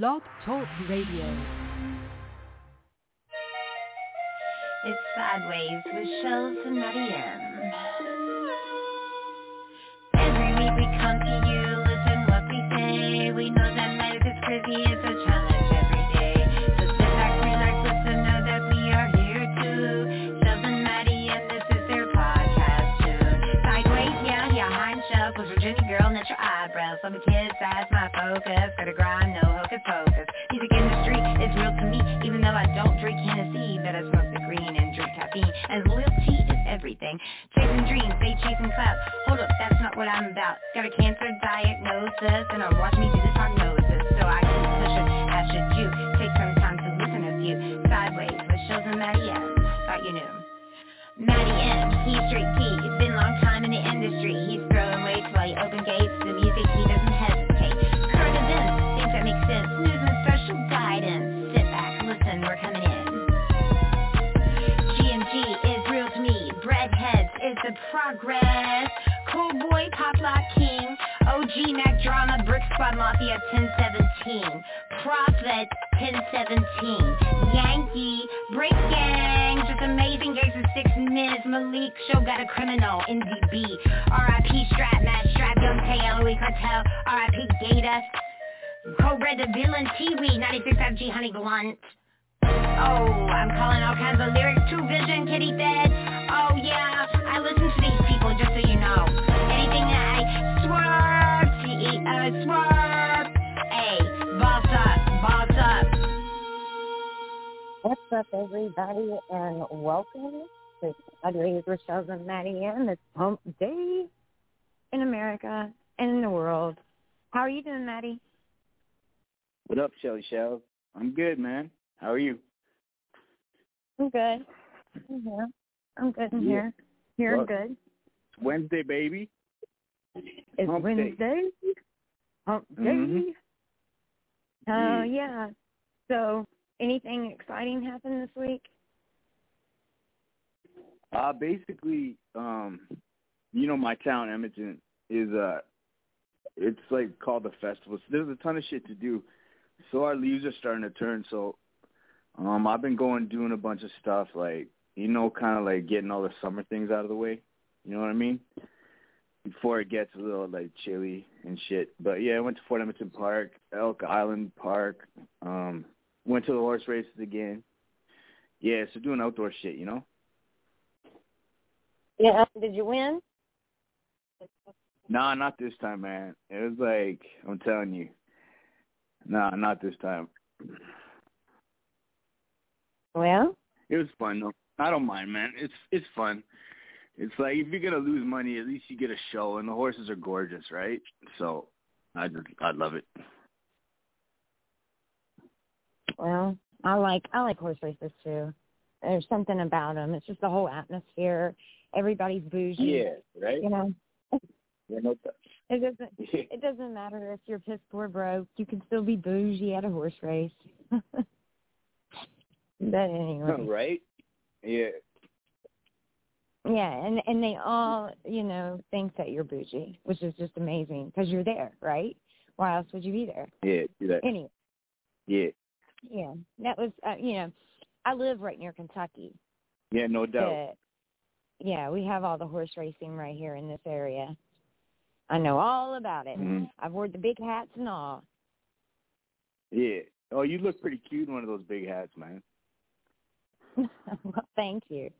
Blog Talk Radio. It's Sidewayz with Shellz and Matty M. Every week we come to you, listen what we say. We know that life is crazy, it's a challenge what I'm about. Got a cancer diagnosis, and I'm watching me do this prognosis. So I keep pushing, as should you. Take some time to listen a few. Sideways with shows and Matty M. Thought you knew. Matty M, he's straight T. He's been a long time in the industry. He's throwing weights while he open gates. The music, he doesn't hesitate. Current events, things that make sense. News and special guidance. Sit back, listen, we're coming in. G&G is real to me. Breadheads is the progress. Lock king. OG Mack Drama, brick squad mafia 1017. Prophet 1017. Yankee, break gang. Just amazing games in six minutes. Malik show got a criminal. NDB. RIP strap, Matt strap, Young Tay, LOE cartel. RIP Gator. Cobra the villain, T-Weed, 96 FG Honey Blunt. Oh, I'm calling all kinds of lyrics to Vision, Kitty Fed. Oh yeah, I listen to these people just so you know. T-E-O, swerve. Hey, boss up, boss up. What's up, everybody, and welcome to Sidewayz with Shellz and Matty M. It's Hump Day in America and in the world. How are you doing, Matty? What up, Shelly Shell? I'm good, man. How are you? I'm good. I'm here. I'm good in Yeah. here. Here Well, good. It's Wednesday, baby. It's Hump Wednesday. Hump Day. Mhm. Uh, Yeah. yeah. So, anything exciting happened this week? Uh basically, um, you know, my town, Edmonton, is uh, it's like called the festival. So there's a ton of shit to do. So our leaves are starting to turn. So, um, I've been going doing a bunch of stuff, like you know, kind of like getting all the summer things out of the way. You know what I mean? Before it gets a little like chilly and shit. But yeah, I went to Fort Edmonton Park, Elk Island Park. Um, went to the horse races again. Yeah, so doing outdoor shit, you know. Yeah. Did you win? Nah, not this time, man. It was like I'm telling you. Nah, not this time. Well, It was fun though. I don't mind, man. It's it's fun. It's like if you're gonna lose money, at least you get a show, and the horses are gorgeous, right? So I just I love it. Well, I like I like horse races too. There's something about them. It's just the whole atmosphere. Everybody's bougie. Yeah, right. You know, Yeah, no it doesn't it doesn't matter if you're piss poor broke. You can still be bougie at a horse race. but anyway, right? Yeah. Yeah, and and they all you know think that you're bougie, which is just amazing because you're there, right? Why else would you be there? Yeah, that. Anyway, Yeah. yeah, that was uh, you know, I live right near Kentucky. Yeah, no doubt. that yeah, we have all the horse racing right here in this area. I know all about it. Mhm. I've worn the big hats and all. Yeah. Oh, you look pretty cute in one of those big hats, man. well, thank you.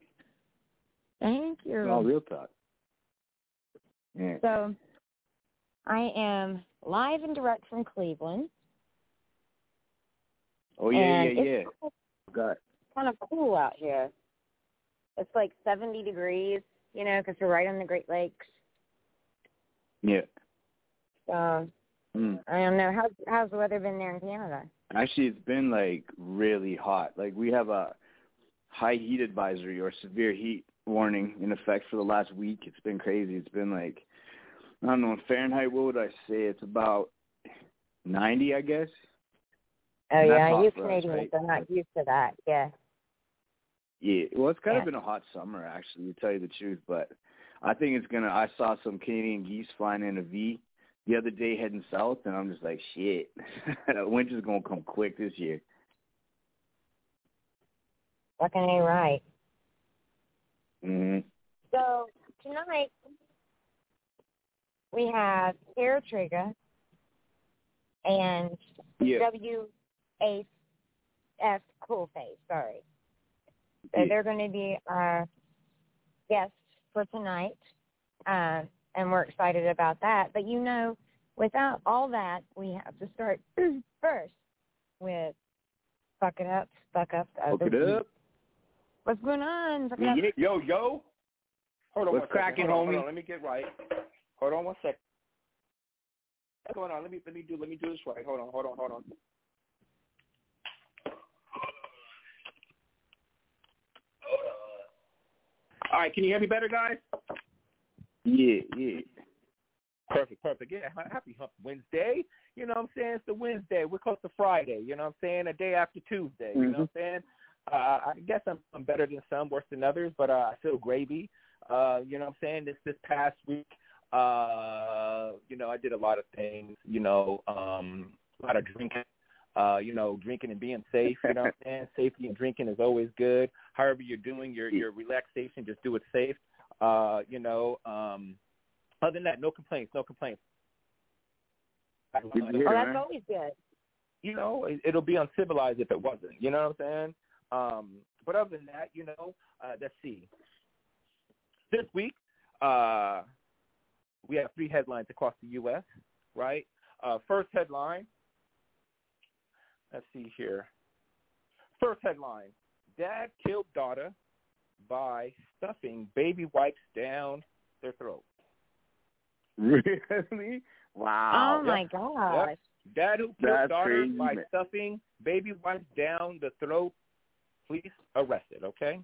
Thank you. Oh, real talk. Yeah. So, I am live and direct from Cleveland. Oh yeah, and yeah, it's yeah. Got kind of cool out here. It's like 70 degrees, you know, because we're right on the Great Lakes. yeah. So, Mm. I don't know. How's, how's the weather been there in Canada? Actually, it's been like really hot. Like we have a high heat advisory or severe heat warning in effect for the last week. It's been crazy. It's been like I don't know in Fahrenheit. What would I say? It's about ninety, I guess. Oh, And yeah, you Canadians right? are not used to that. Yeah. Yeah. Well, it's kind Yeah. of been a hot summer actually, to tell you the truth. But I think it's gonna. I saw some Canadian geese flying in a V the other day heading south, and I'm just like, shit, winter's gonna come quick this year. Fucking A right. Hmm So tonight we have Hare Trigga and Yeah. W A F Cool Face, sorry. So Yeah. they're going to be our guests for tonight, uh, and we're excited about that. But you know, without all that, we have to start first with Fuck It Up, Fuck Up. the it up. What's going on? Fuck Yeah. Yo, yo. Hold on What's one second. cracking, hold on, homie? Hold on, let me get right. Hold on one second. What's going on? Let me let me do let me do this right. Hold on, hold on, hold on. All right, can you hear me better, guys? Yeah, yeah. Perfect, perfect. Yeah, happy Hump Wednesday. You know what I'm saying? It's the Wednesday. We're close to Friday. You know what I'm saying? A day after Tuesday. You know mm-hmm. what I'm saying? Uh, I guess I'm, I'm better than some, worse than others, but uh, I feel gravy. Uh, you know what I'm saying? This this past week, uh, you know, I did a lot of things. You know, um, a lot of drinking. Uh, you know, drinking and being safe. You know what I'm saying? Safety and drinking is always good. However you're doing your your relaxation, just do it safe. Uh, you know, um, other than that, no complaints, no complaints. Good to hear, Oh, that's always good. You know, it, it'll be uncivilized if it wasn't. You know what I'm saying? Um, but other than that, you know, uh, let's see. This week, uh, we have three headlines across the U.S. Right? Uh, first headline. Let's see here. First headline: Dad killed daughter by stuffing baby wipes down their throat. Really? Wow. oh my gosh. Dad who killed That's daughter crazy, by man. stuffing baby wipes down the throat. Police arrested. Okay.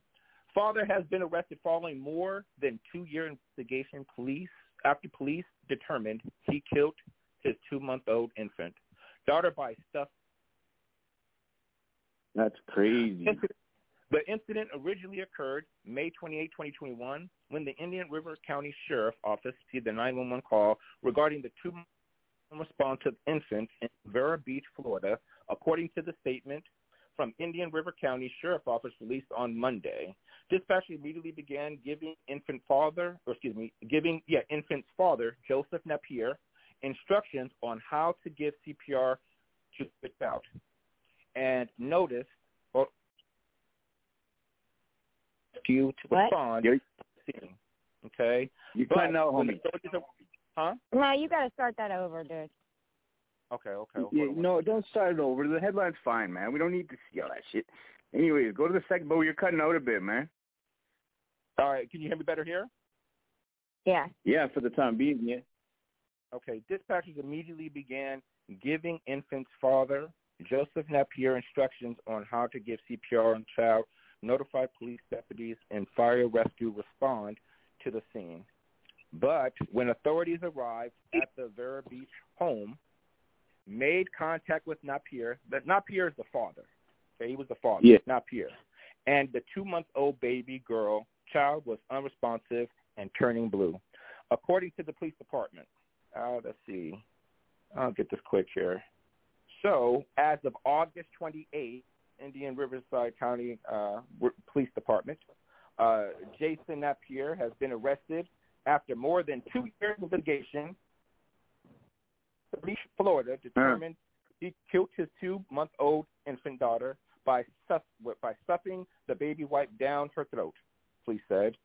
Father has been arrested following more than two-year investigation. Police after police determined he killed his two-month-old infant. Daughter by stuff. That's crazy. The incident originally occurred May 28, 2021, when the Indian River County Sheriff Office received a 911 call regarding the two month unresponsive infant in Vero Beach, Florida. According to the statement from Indian River County Sheriff Office released on Monday, dispatch immediately began giving infant father, or excuse me, giving yeah infant's father Joseph Napier instructions on how to give CPR to the child, and noticed or you to What? respond You're, to the. Okay, you're But cutting out, when homie. the authorities ar- huh? No, you got to start that over, dude. Okay, okay. hold Yeah, on no, don't start it over. The headline's fine, man. We don't need to see all that shit. Anyways, go to the second, but you're cutting out a bit, man. All right, can you hear me better here? Yeah. Yeah, for the time being, yeah. Okay, dispatchers immediately began giving infant's father, Joseph Napier, instructions on how to give CPR on child, notify police deputies, and fire rescue respond to the scene. But when authorities arrived at the Vero Beach home, made contact with Napier, that Napier is the father. Okay, he was the father, Yeah. Napier. And the two-month-old baby girl child was unresponsive and turning blue. According to the police department, uh, let's see. I'll get this quick here. So, as of August 28th, Indian Riverside County uh, Police Department, uh, Jason Napier has been arrested after more than two years of litigation. Police Florida uh. determined he killed his two-month-old infant daughter by stuff, by stuffing the baby wipe down her throat. Police said.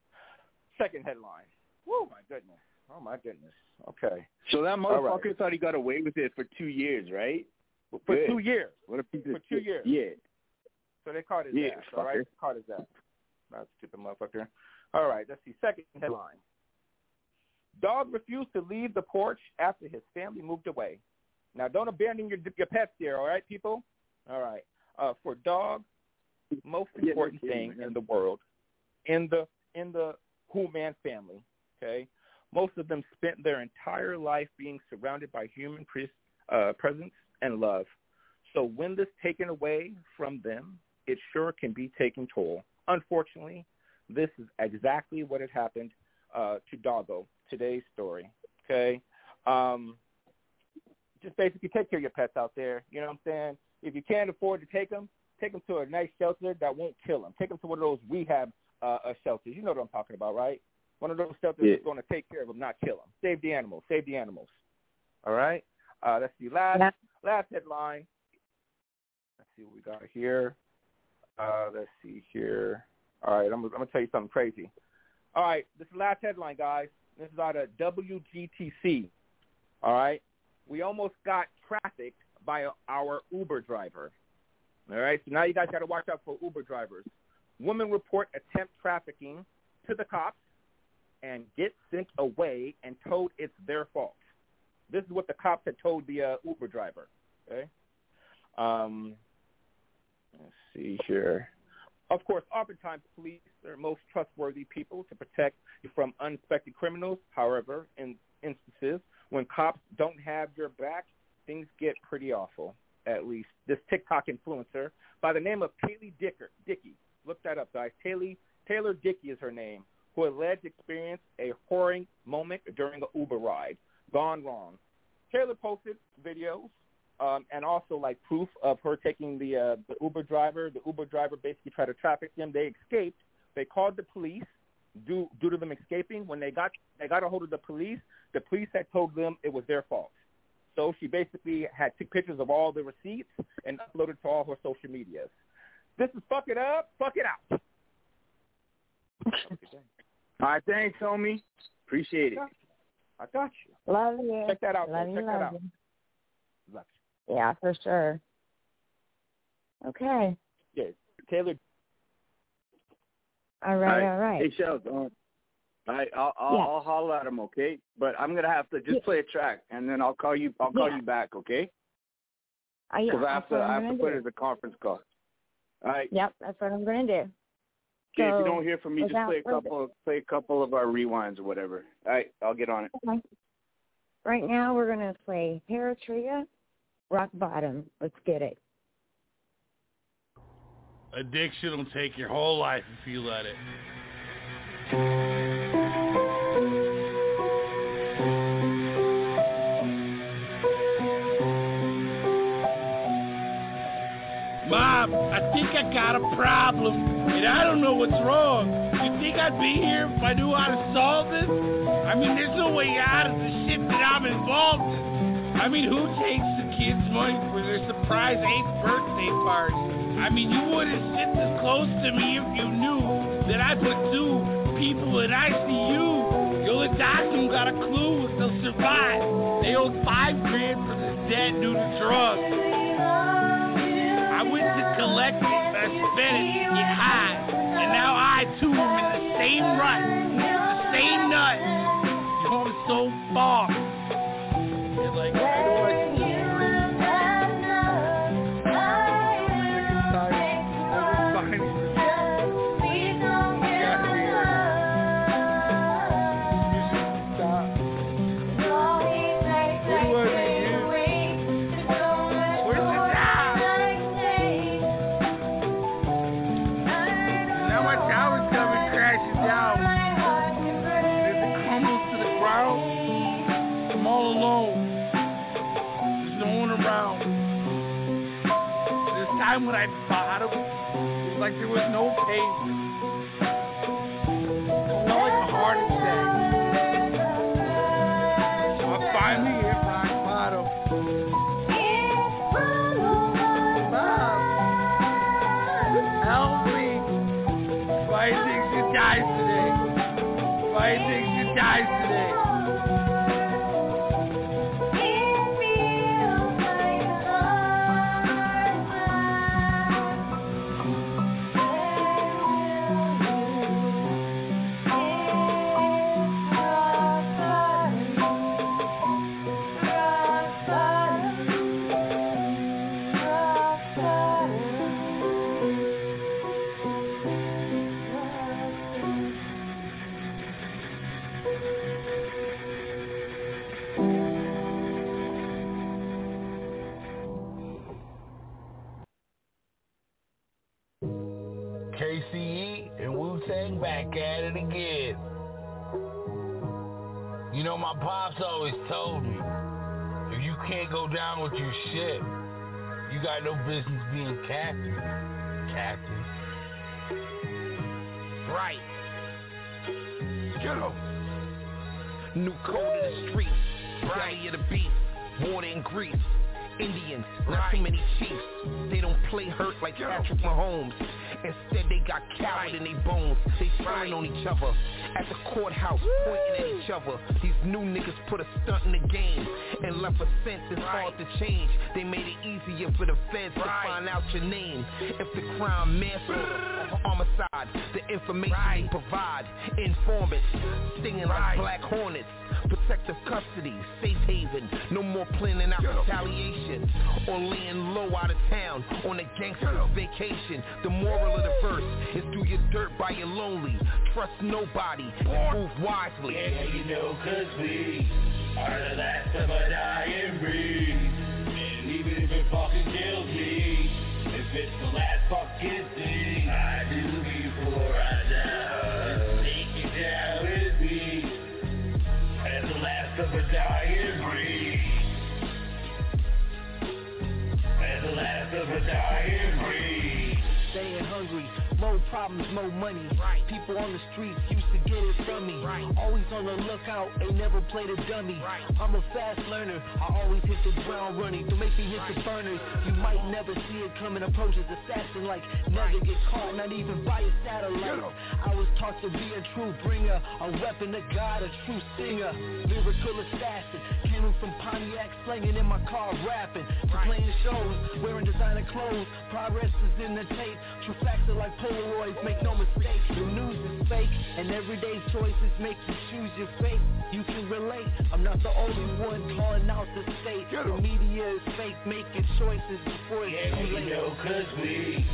Second headline. Whoa, my goodness. Oh my goodness. Okay. So that All right. motherfucker thought he got away with it for two years, right? For Good. two years. What a piece of For two shit. years. Yeah. So they caught his Yeah, ass, all right? Caught his ass. Not stupid motherfucker. All right, let's see. Second headline. Dog refused to leave the porch after his family moved away. Now, don't abandon your your pets there, all right, people? All right. Uh, for dog, most important kidding, thing in the world, in the in the Hu-Man family, okay? Most of them spent their entire life being surrounded by human pre- uh, presence and love. So when this taken away from them, it sure can be taken toll. Unfortunately, this is exactly what had happened uh, to Doggo. Today's story. Okay, um, just basically take care of your pets out there. You know what I'm saying? If you can't afford to take them, take them to a nice shelter that won't kill them. Take them to one of those rehab uh, uh, shelters. You know what I'm talking about, right? One of those shelters Yeah. that's going to take care of them, not kill them. Save the animals. Save the animals. All right. Uh, let's see. Last Yeah. last headline. Let's see what we got here. Uh, let's see here. All right, I'm, I'm gonna tell you something crazy. All right, this is the last headline, guys. This is out of WGTC. All right, we almost got trafficked by our Uber driver. All right, so now you guys got to watch out for Uber drivers. Women report attempt trafficking to the cops and get sent away and told it's their fault. This is what the cops had told the uh, Uber driver. Okay. Um, let's see here. Of course, oftentimes police are most trustworthy people to protect you from unsuspecting criminals. However, in instances when cops don't have your back, things get pretty awful. At least this TikTok influencer by the name of Kaylee Dicker Dickey. Look that up, guys. Taylor Taylor Dickey is her name, who alleged experienced a whoring moment during an Uber ride. Gone wrong. Taylor posted videos um, and also like proof of her taking the uh, the Uber driver. The Uber driver basically tried to traffic them. They escaped. They called the police due due to them escaping. When they got they got a hold of the police, the police had told them it was their fault. So she basically had took pictures of all the receipts and uploaded to all her social medias. This is fuck it up, fuck it out. All right, thanks, homie. Appreciate it. I got you. Love you. Check that out. Love bro. you, Check love that out. you. Love Yeah, for sure. Okay. you. Yeah, Taylor. All right, All all right. Hey, Shellz, um, all right, I'll I'll, Yeah. I'll holler at him, okay? But I'm gonna have to just Yeah. play a track, and then I'll call you. I'll call Yeah. you back, okay? Uh, yeah, Because I have to. I I'm have to gonna put it as a conference call. All right. Yep, that's what I'm gonna do. Okay, if you don't hear from me, just play a further- couple. Play a couple of our rewinds or whatever. All right, I'll get on it. Okay. Right now, we're gonna play Paratria, Rock Bottom. Let's get it. Addiction will take your whole life if you let it. Mom, I think I got a problem, and I don't know what's wrong. You think I'd be here if I knew how to solve this? I mean, there's no way out of the shit that I'm involved in. I mean, who takes kids' money for their surprise eighth birthday party? I mean, you wouldn't sit this close to me if you knew that I put two people in ICU. The only doctor got a clue if they'll survive. They owed five grand for this debt due to drugs. I went to collect it, I spent it get high, and now I too am in the same rut, the same nuts. Was shit. You got no business being captain. Captain. Right. Get him. New code of the streets. Belly of the beast. Water and grease. Indians, not too many chiefs. They don't play hurt like Patrick Mahomes. Instead, they got coward in their bones. They spying on each other. At the courthouse, pointing at each other. These new niggas put a stunt in the game and left a sense it's hard to change. They made it easier for the feds to find out your name. If the crime manslaughter or homicide, the information they provide. Informants, stinging like black hornets. Protective custody, safe haven. No more planning out retaliation or laying low out of town on a gangster's vacation. The moral of the verse is do your dirt by your lonely. Trust nobody and move wisely. Yeah, you know, cause we are the last of a dying breed. And even if it fucking kills me, if it's the last fucking thing I do of a dying breed. As the last of a dying breed. More problems, more money. People on the streets used to get it from me. Always on the lookout, ain't never played a dummy. I'm a fast learner, I always hit the ground running. Don't make me hit the burners. You might never see it coming. Approaches assassin like never get caught, not even by a satellite. I was taught to be a true bringer, a weapon to God, a true singer, lyrical assassin. Came from Pontiac, slanging in my car, rapping, to playing shows, wearing designer clothes. Progress is in the tape. True facts are like Polaroids, make no mistake. The news is fake, and everyday choices make you choose your fate. You can relate. I'm not the only one calling out the state. The media is fake, making choices before it's Yeah, too you late. know, cause we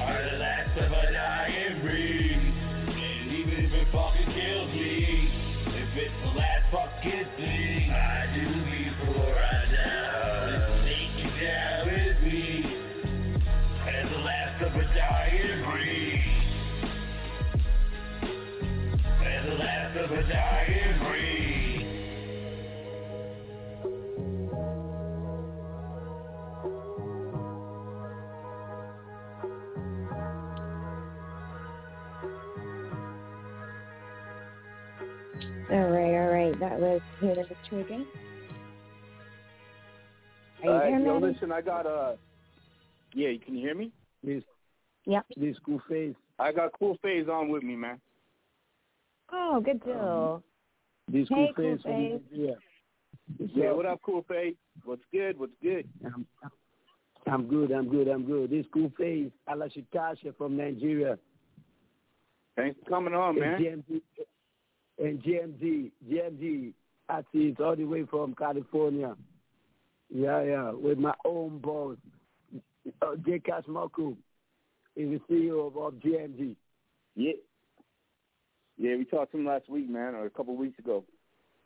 are the last of a dying breed. And even if it fucking kills me, if it's the last fucking Children. Are you All right, there, yo, Matty? listen, I got uh Yeah, you can hear me? This Yep. this cool face. I got Coolfaze on with me, man. Oh, good deal. This Hey, cool Cool face from Face. Nigeria. Yeah, what up, Coolfaze? What's good? What's good? I'm, I'm good, I'm good, I'm good. This cool face, Alashikasha from Nigeria. Thanks for coming on, man. And GMD, and GMD, GMD artist all the way from California. Yeah, yeah, with my own boss, uh, J. Cash Marco, is the CEO of, of GMD. Yeah. Yeah, we talked to him last week, man, or a couple of weeks ago.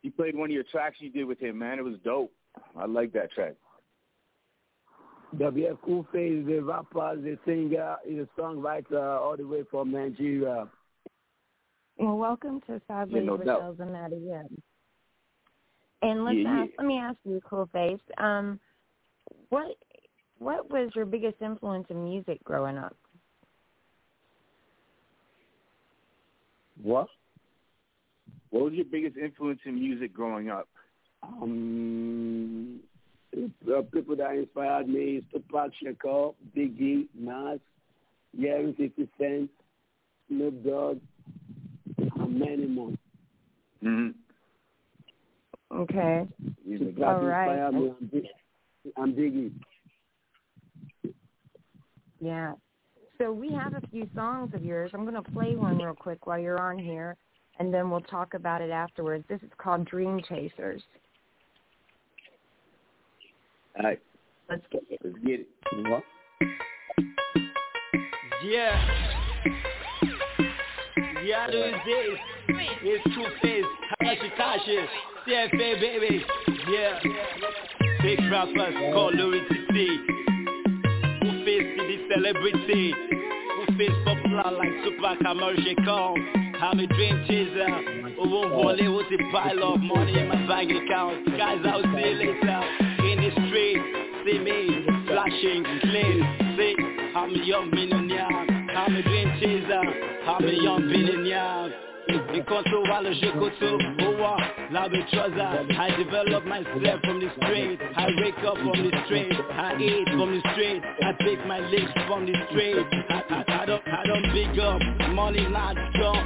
He played one of your tracks you did with him, man. It was dope. I like that track. WF Coolfaze, the rapper, the singer, is a songwriter all the way from Nigeria. Well, welcome to Sadly Yeah, no doubt. Rochelle's and Maddie Young. And let's Yeah, yeah. let me ask you, Cool Face, um, what what was your biggest influence in music growing up? What? What was your biggest influence in music growing up? Um, uh, people that inspired me is Tupac Shakur, Biggie, Nas, Jerry 50 Cent, Snoop Dogg, and many more. Mm-hmm. Okay. Music All that right. inspired me. I'm Big- I'm Biggie. Yeah. So we have a few songs of yours. I'm going to play one real quick while you're on here, and then we'll talk about it afterwards. This is called Dream Chasers. All right, Let's get it. let's get it. What? Yeah. Do is this. It's Two Face, Halashikashi, CFA baby. Yeah. Big rappers called Louis TC. Who face the celebrity? Who face popular like Tupac Amaru Kong? I'm a dream chaser. Won't volley with a pile of money in my bank account. Guys, I'll see you later. In this street. See me flashing clean. See, I'm young millionaire. I'm a dream chaser. I'm a young billionaire. Control while je control oh, la betrosa I develop myself from the street. I wake up from the street. I eat from the street. I take my legs from the street. I, I, I don't I don't big up. Money not strong.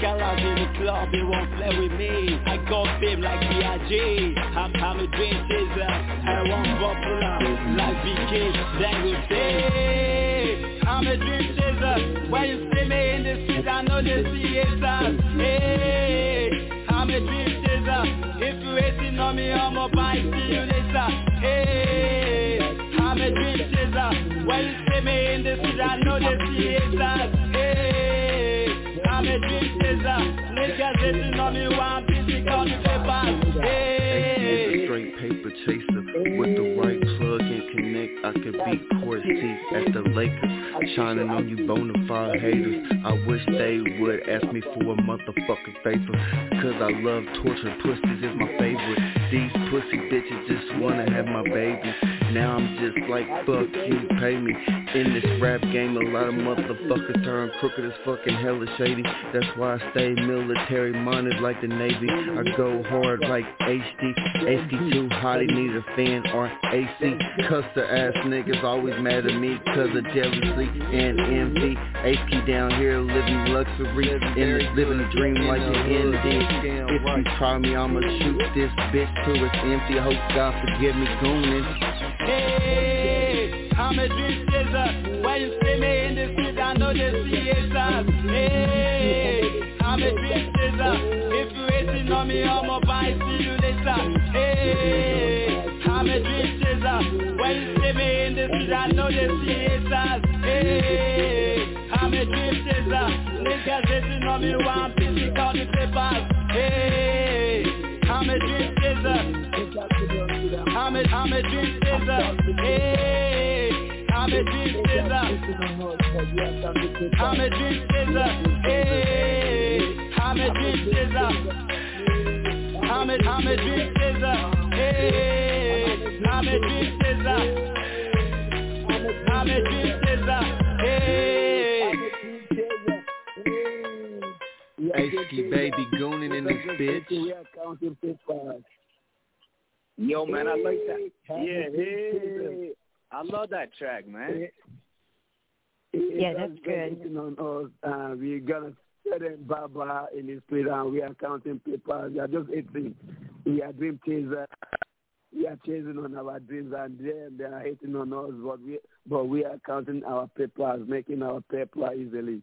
Colors in the club they won't play with me. I got fame like B.I.G I'm, I'm a dream chaser. I want popular like BK Then we say I'm a dream chaser. When you see me I know they see haters Hey, I'm a dream chaser. If you waiting on me, I'm a buy. See you later. Hey, I'm a dream chaser. When you see me in the street, I know they see haters. Hey, I'm a dream chaser. Niggas waiting on me, one busy call me papers. Hey, straight paper chaser with the right. I could court seats at the Lakers. Shining on you bona fide haters. I wish they would ask me for a motherfucking favor. Cause I love torture pussies is my favorite. These pussy bitches just wanna have my baby. Now I'm just like fuck you, pay me. In this rap game a lot of motherfuckers turn crooked as fucking hella shady. That's why I stay military minded like the Navy. I go hard like HD. HD2 hottie need a fan or AC. Custer ass niggas always mad at me cause of jealousy and envy. AP down here living luxury in this living dream like an ND. If you try me, I'ma shoot this bitch till it's empty. I hope God forgive me gooning. I'm a dream chaser. When you see me in the street, I know they see. Hey, I'm a dream chaser. If you waiting on me. See you later. Hey, I'm a dream chaser. When you see me in the street, I know they see. Hey, I'm a dream chaser. Niggas waiting on me, one piece, call me papers. Hey, I'm a dream chaser. I'm a, I'm a dream chaser. Hey, I'm a dream chaser. I'm a dream chaser. Hey, I'm a dream chaser. I'm a, I'm a dream. Hey, I'm a dream. I'm a dream. Hey. Aski baby gooning in this bitch. Yo, man, I like that. Yeah, hey. I love that track, man. Yeah, that's good. On us, uh, we're gonna set in Baba in the street and we are counting papers. We are just 18. We are dream chaser. We are chasing on our dreams and then they are hating on us, but we but we are counting our papers, making our paper easily.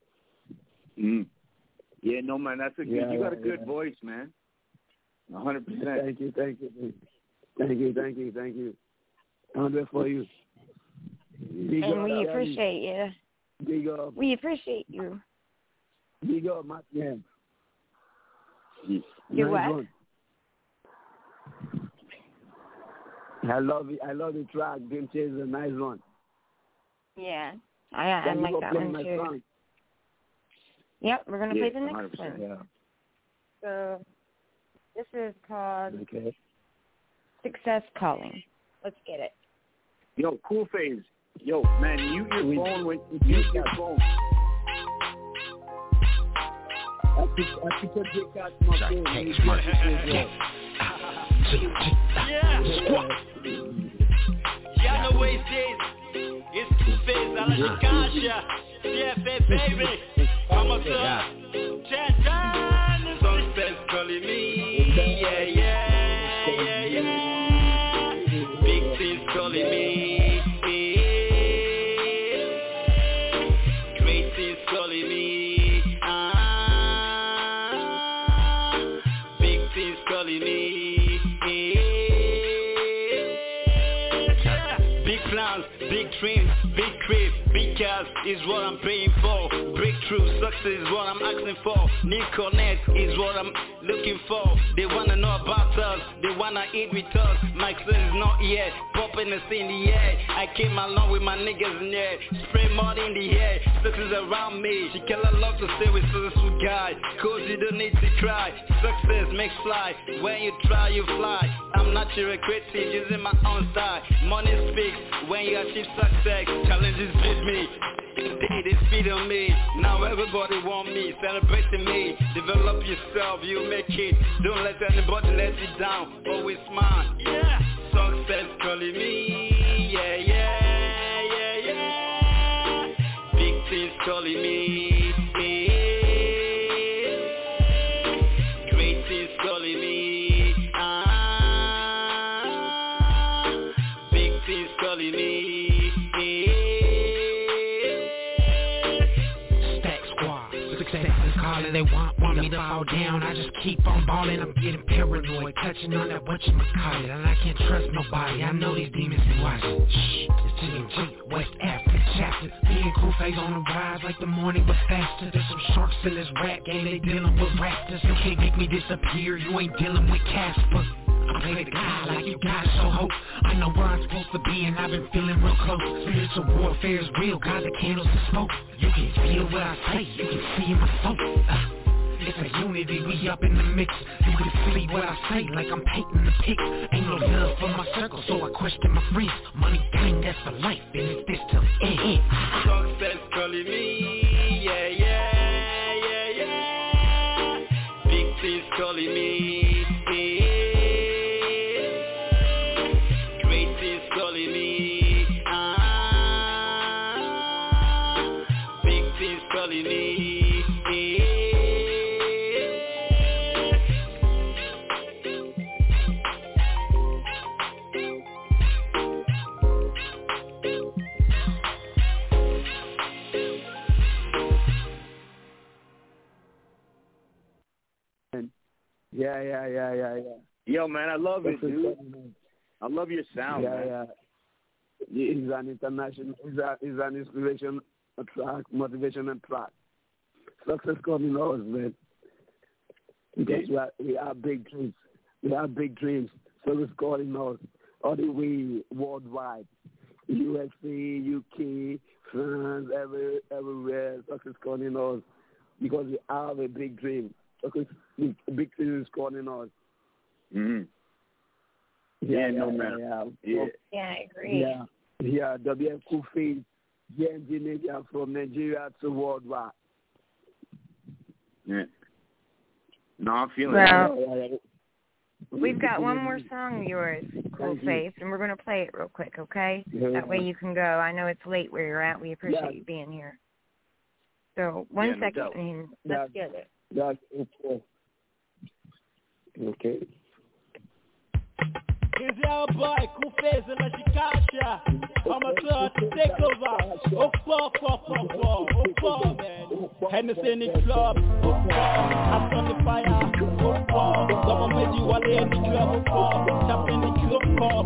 Mm. Yeah, no, man, that's a good. Yeah, you got a good yeah. voice, man. Hundred percent. Thank you, thank you, thank you, thank you, thank you. I'm there for you. Big And up, we appreciate you. Big up, We appreciate you. big up, my man. You nice what? One. I love it. I love the track. Game a nice one. Yeah. I I like that one too. song? Yep, we're gonna Yeah, play the next one. Yeah. So this is called Okay. Success Calling. Let's get it. Yo, cool phase. Yo, man, mute your phone when you mute your phone. I keep, I keep a dick out my phone. Yeah. Y'all know what it is. It's two face, I like the kasha. CFA baby. Come on, sir. Chan is what I'm paying for. Breakthrough, success is what I'm asking for. New connect is what I'm looking for. They wanna know about us, they wanna eat with us. My son is not here, popping in the air I came along with my niggas in there Spray money in the air, success around me. She can love to stay with successful guy. Cause you don't need to cry. Success makes fly, when you try you fly. I'm not your creative, using my own style. Money speaks, when you achieve success. Challenges beat me they, they speed on me. Now everybody want me. Celebrating me. Develop yourself. You make it. Don't let anybody let you down. Always smile. Yeah. Success keep on balling. I'm getting paranoid, touching on that what you call it, and I can't trust nobody. I know these demons be watching. Shh, it's TNG, West Africa chapter. Me and phase on the rise like the morning but faster. There's some sharks in this rap game. They dealing with raptors. You can't make me disappear. You ain't dealing with Casper. I play the guy like you got so hope I know where I'm supposed to be and I've been feeling real close Spiritual warfare is real, got the candles to smoke You can feel what I say, you can see in my soul uh, It's a unity, we up in the mix. You can see what I say like I'm painting the pic Ain't no love for my circle, so I question my friends Money gang, that's for life, and it's this till the Success calling me, yeah, yeah, yeah, yeah. Big things calling me, Yeah, yeah, yeah, yeah, yeah. Yo, man, I love it, dude. I love your sound, yeah, man. yeah. He's an international, he's, a, he's an inspiration track, motivational track. Success coming us, man. Because we, are, we have big dreams. We have big dreams. So it's calling us all the way worldwide. USA, UK, France, every, everywhere. Success calling us because we have a big dream. Success, big, big thing is calling us. hmm Yeah, no, matter. Yeah, Yeah. Yeah, I agree. yeah, yeah. WF Kufi, GNG Media from Nigeria to worldwide. Yeah. No, I'm feeling Well, it. We've got one more song of yours, Cool Thank you. Faith, and we're going to play it real quick, okay? That way you can go. I know it's late where you're at. We appreciate Yeah. you being here. So one Yeah, second, doubt. and let's get it. That's okay. Okay. Hennessy on the fire. Oh, you club.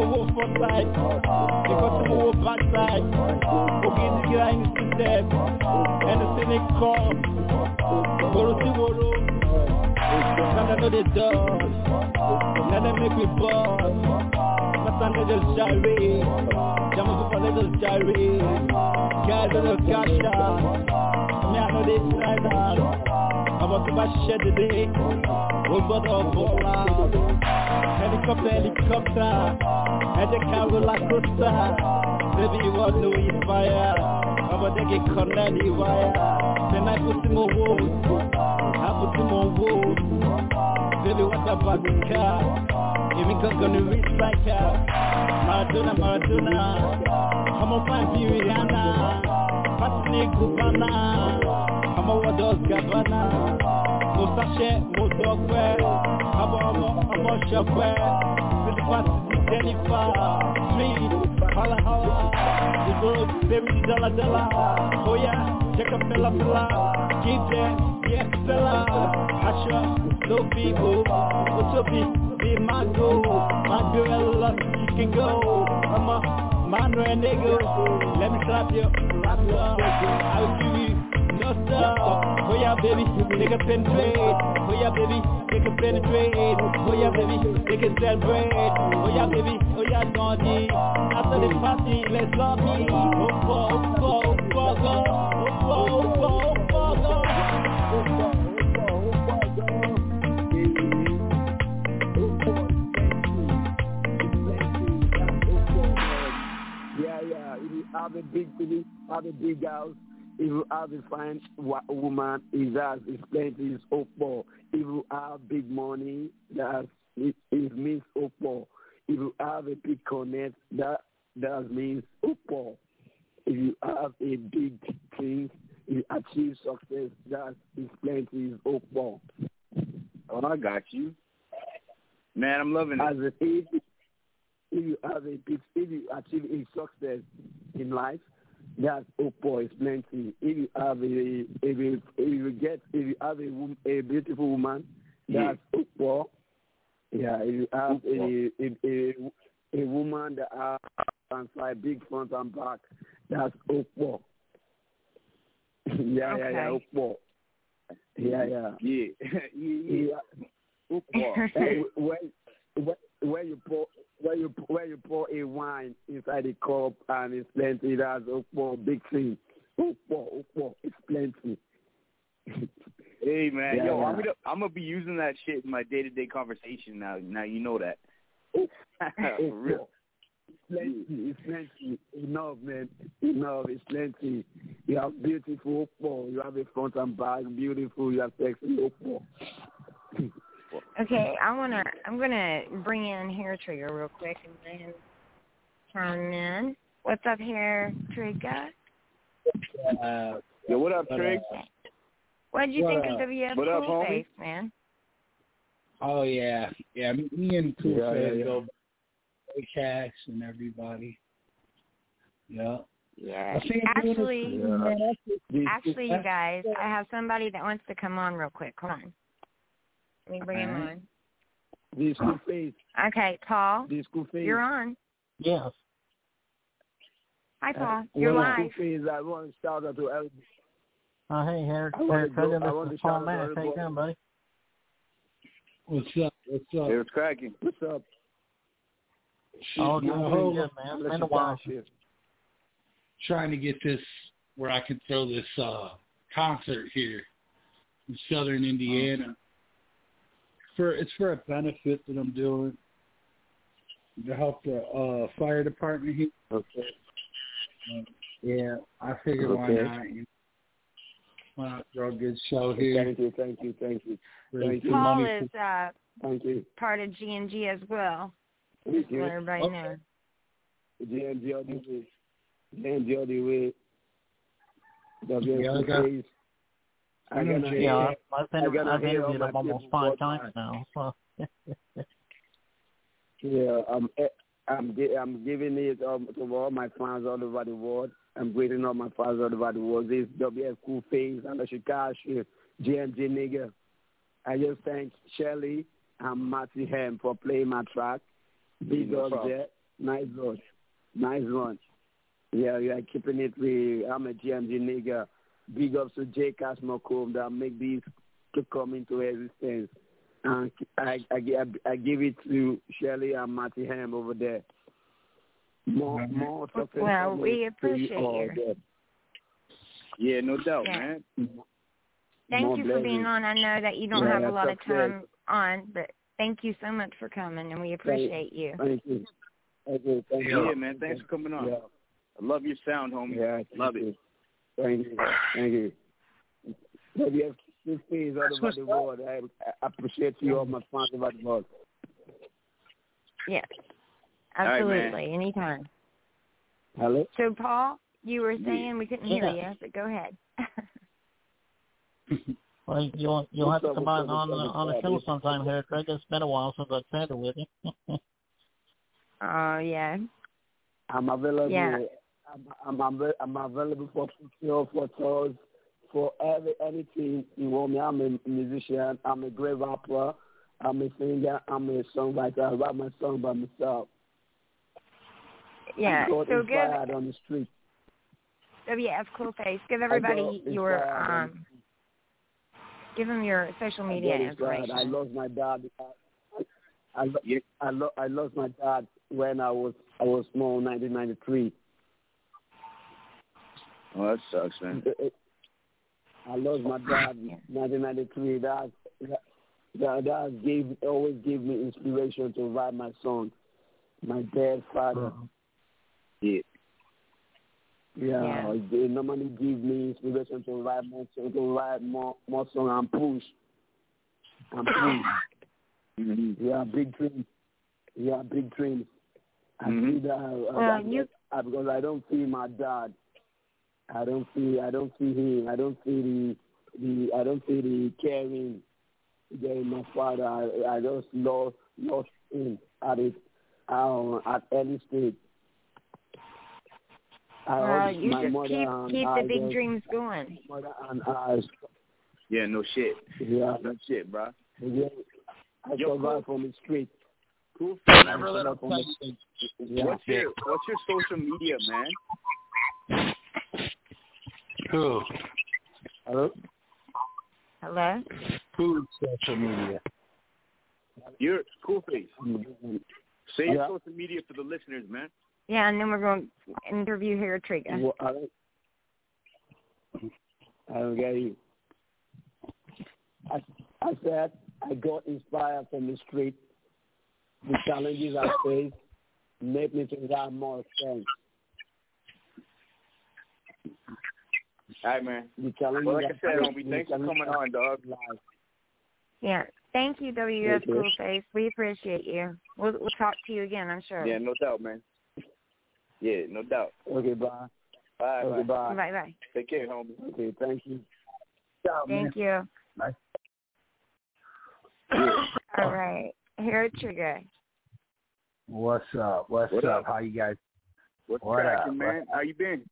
Oh, front side. Back side. Hennessy in club. Boro si boro. Now they know the dog. Now they make me buzz. My son they just gyrate. Jam up for they just gyrate. Guys they just cash out. Me I know they try that. We got a ball out. Helicopter, helicopter. And they can roll like coaster. Baby you want to inspire. The wire. Then I put him on wood. I put him on wood. Baby, what about the car? On the rich like car. Maradona, Maradona. I'm fan of Rihanna. Fascinating Cubana. I'm what does Gavana. Mo dogware. I'm a, I'm shopware. With the fast Jennifer. Sweet. Holla, holla. The girl, baby, dollar, dollar. Oh yeah, check a fella, fella. Keep that, yeah, fella. Asha, no people. What's up, be, be my go. My girl, she can go. I'm a Mano and nigga, let me slap you, slap you up. I will give you no stuff. Oh yeah, baby, nigga penetrate. Oh yeah, baby, nigga penetrate. Oh yeah, baby, nigga celebrate. Oh yeah, baby, oh yeah, Gandhi. After the party, let's love me. Oh, oh, oh, oh, oh, oh, big have a big house. If you have a fine woman, is that is plenty is hope for. If you have big money, that it, it means hope for. If you have a big connect, that that means hope for. If you have a big thing, you achieve success, that is plenty is hope for. Oh, I got you. Man, I'm loving As it. a if, if you have a big, if you achieve a success in life, that's hope for is plenty. If you have a, if you, if you get, if you have a, a beautiful woman, that's hope for. Yeah, if you have a, a, a, a woman that has like big front and back, that's hope for. yeah, yeah, yeah, Okay. hope for. Yeah, yeah. Yeah, yeah, yeah. Hope for. When, when, when you pour when you when you pour a wine inside a cup and it's plenty, that's for big thing. Ukpo, ukpo, it's plenty. Hey man, Yeah, yo, yeah. I'm gonna I'm gonna be using that shit in my day to day conversation now. Now you know that. For real. It's plenty, it's plenty. Enough, man. Enough, it's plenty. You have beautiful you have a front and back, beautiful, you have sexy. Okay, I wanna I'm gonna bring in Hare Trigga real quick and then chime in. What's up, Hare Trigga? Uh, Yo, what up, What Trig? What did you What think up? of WF What up, Cool homie? Face, man? oh yeah, yeah. Me, me and Cool Yeah, yeah, Fed yeah. go. Cash and everybody. Yeah. Yeah. I see him doing Actually, this- man, that's- This- actually, you guys, I have somebody that wants to come on real quick. Hold on. Let me bring him Alright. on. This school face, Okay, Paul, this school face. you're on. Yes. Hi, Uh, Paul. You're well, live. School face, I want to shout out to everybody. Oh, hey, Hair, I wanna Hair go- Trigger, I wanna this is Paul shout out to Mack. How you doing, buddy? What's up? What's up? Hey, what's cracking? What's up? Shit, Oh, you doing know, pretty good, man. Let Been you a while. talk trying to get this where I can throw this uh concert here in Southern Indiana. For it's for a benefit that I'm doing to help the uh fire department here. Okay. Uh, yeah, I figure why not? You know, why not throw a good show here? Thank you, thank you, thank you, thank you. Paul money is uh, thank you, part of G&G as well. thank Just to let you. everybody Okay. know. JMG all the way. JMG all the way. WS Yeah, I got- face. I I know gotta Jay. Yeah, I've, I've, been, I I've interviewed him almost five times time. now. So. Yeah, I'm I'm gi- I'm giving it um, to all my fans all over the world. I'm greeting all my fans all over the world. This is WF Coolfaze, I'm a Chicago GMG nigga. I just thank Shelly and Matty M for playing my track. Big No up there. Nice one. Nice one. Yeah, yeah, keeping it real. I'm a GMG nigga. Big ups to J. Cash McComb that make this to come into existence. And I, I, gi- I give it to Shelley and Matty M over there. More, Mhm. more success. Well, for we appreciate all you. there. Yeah, no doubt, Yeah. man. Thank More you for being on. I know that you don't Yeah, have a that's lot of time on, but thank you so much for coming, and we appreciate you. Thank you. Thank you. Thank Yeah, you. man. Thanks for coming on. Yeah. I love your sound, homie. Yeah, thank Love it. You. Thank you. Thank you. WF Cool Face all over the world. I, I appreciate you all my fans over the world. Yes, All right, man. absolutely, anytime. Hello? So, Paul, you were saying we couldn't hear Yeah. you, but go ahead. Well, you'll you'll have to come on what's up, on what's up, on a what's show up? sometime, Hare Trigga. It's been a while since I've chatted with you. Oh yeah, I'm available. Yeah. I'm, I'm, I'm available for picture, for tours, for every anything you want me. I'm a musician. I'm a great rapper. I'm a singer. I'm a songwriter. I write my song by myself. Yeah, I got so give inspired on the street. WF Coolfaze. Give everybody your inspired um. Give them your social media got inspired. information. I lost my dad. I, lo- I, lo- I lost my dad when I was I was small, 1993. Oh, that sucks, man. I lost my dad, 1993. That that that, that gave always gave me inspiration to write my song. My dad's father. Yeah. Yeah, they normally give me inspiration to write more song, to write more more song and push. And push. Mm-hmm. Yeah, big dreams. Yeah, big dreams. I Mhm. see that uh, Well, I- you- I- because I don't see my dad. I don't see I don't see him. I don't see the the I don't see the caring there my father. I, I just lost lost him at it um, at early stage. I Well, you my just mother keep and keep I the big just- dreams going. Mother and I, Yeah, no shit. yeah, No shit, bro. yeah. I Yo, survived from the street. Cool. Never let survived him from the street. Yeah. What's your What's your social media, man? Who? Hello? Hello. Who's social media? Your cool face. Say your Yeah. social media for the listeners, man. Yeah, and then we're going to interview here, Trigger. Well, I don't, I don't get you. I, I said I got inspired from the street. The challenges I faced made me to have more strength. All right, man. The challenges Well, like I said, homie, thanks for coming on, dog. life. Yeah. Thank you, WF Thank you. Coolfaze. We appreciate you. We'll we'll talk to you again, I'm sure. Yeah, no doubt, man. Yeah, no doubt. Okay, bye. Bye, Okay, bye. bye. Bye bye. Take care, homie. Okay, thank you. Thank you. Bye. All right. Here, Trigger. What's up? What's What up? up? How you guys? What's What cracking, up? man? How you been?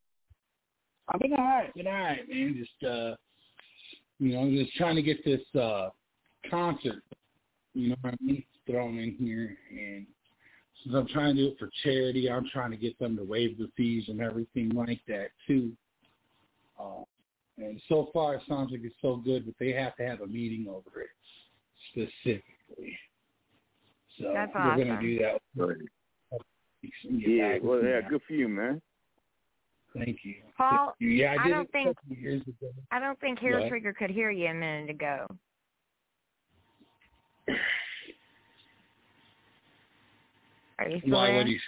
I've been all right, been all right, man. Just uh you know, just trying to get this uh concert, you know what I mean, thrown in here and since I'm trying to do it for charity, I'm trying to get them to waive the fees and everything like that too. Uh, and so far it sounds like it's so good but they have to have a meeting over it specifically. So That's we're gonna do that. and get Yeah, well, yeah, good for you, man. Thank you. Paul, Yeah, I, I don't think-. I don't think Hair What? Trigger could hear you a minute ago. Are you still Why there? would he?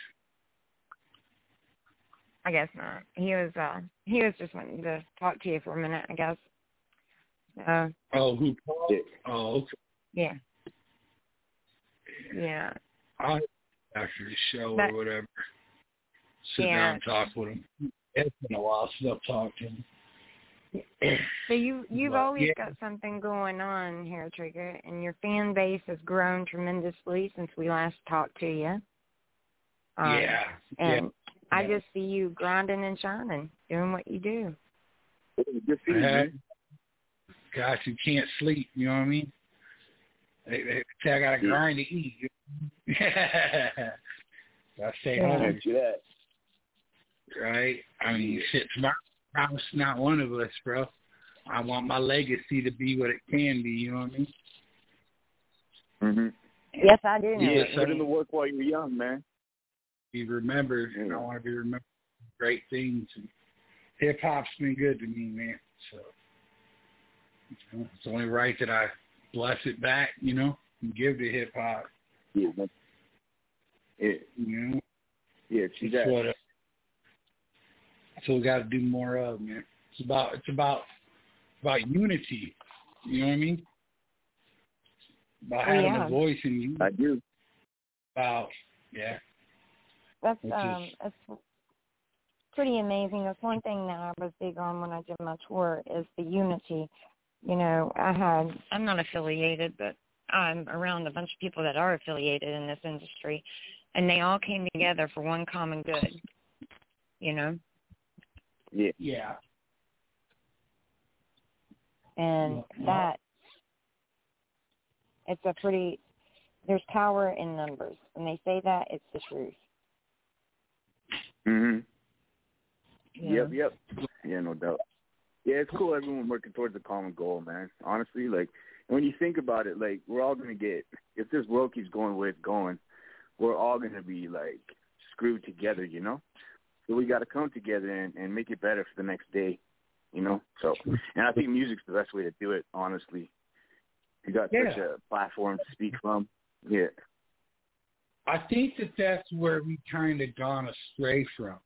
I guess not. He was uh he was just wanting to talk to you for a minute, I guess. Uh Oh, who? Paul? Oh, okay. yeah. Yeah. I'll after the show But- or whatever. Sit Yeah. down and talk with him. It's been a while since I've talked to him. So you you've Well, always yeah. got something going on here, Trigger, and your fan base has grown tremendously since we last talked to you. Um, yeah. And I Yeah. just see you grinding and shining, doing what you do. Good for you, Gosh, you can't sleep. You know what I mean? They, they say I got to Yeah. grind to eat. I stay Yeah. home, Can't do that. Right? I mean, shit, tomorrow, I'm not one of us, bro. I want my legacy to be what it can be. You know what I mean? Mm-hmm. Yes, I do. Yeah, what you put in the work while you're young, man. Be remembered, and I want to be remembered for great things. Hip hop's been good to me, man. So you know, it's only right that I bless it back, you know, and give to hip hop. Yeah. Yeah, You know, yeah, see it's that. what uh, that's what we got to do more of, man. It's about it's about about unity. You know what I mean? About Oh, having yeah. a voice and you I do. about yeah. That's Which um is- it's pretty amazing. That's one thing that I was big on when I did my tour is the unity. You know, I had I'm not affiliated but I'm around a bunch of people that are affiliated in this industry and they all came together for one common good. You know? Yeah. Yeah. And Yeah. that it's a pretty there's power in numbers. When they say that it's the truth. Mhm. Yeah. Yep, yep. Yeah, no doubt. Yeah, it's cool everyone working towards a common goal, man. Honestly, like when you think about it, like we're all gonna get if this world keeps going where it's going, we're all gonna be like screwed together, you know? We gotta come together and, and make it better for the next day. You know? So and I think music's the best way to do it, honestly. You got such a platform to speak from. Yeah. I think that that's where we kind of gone astray from.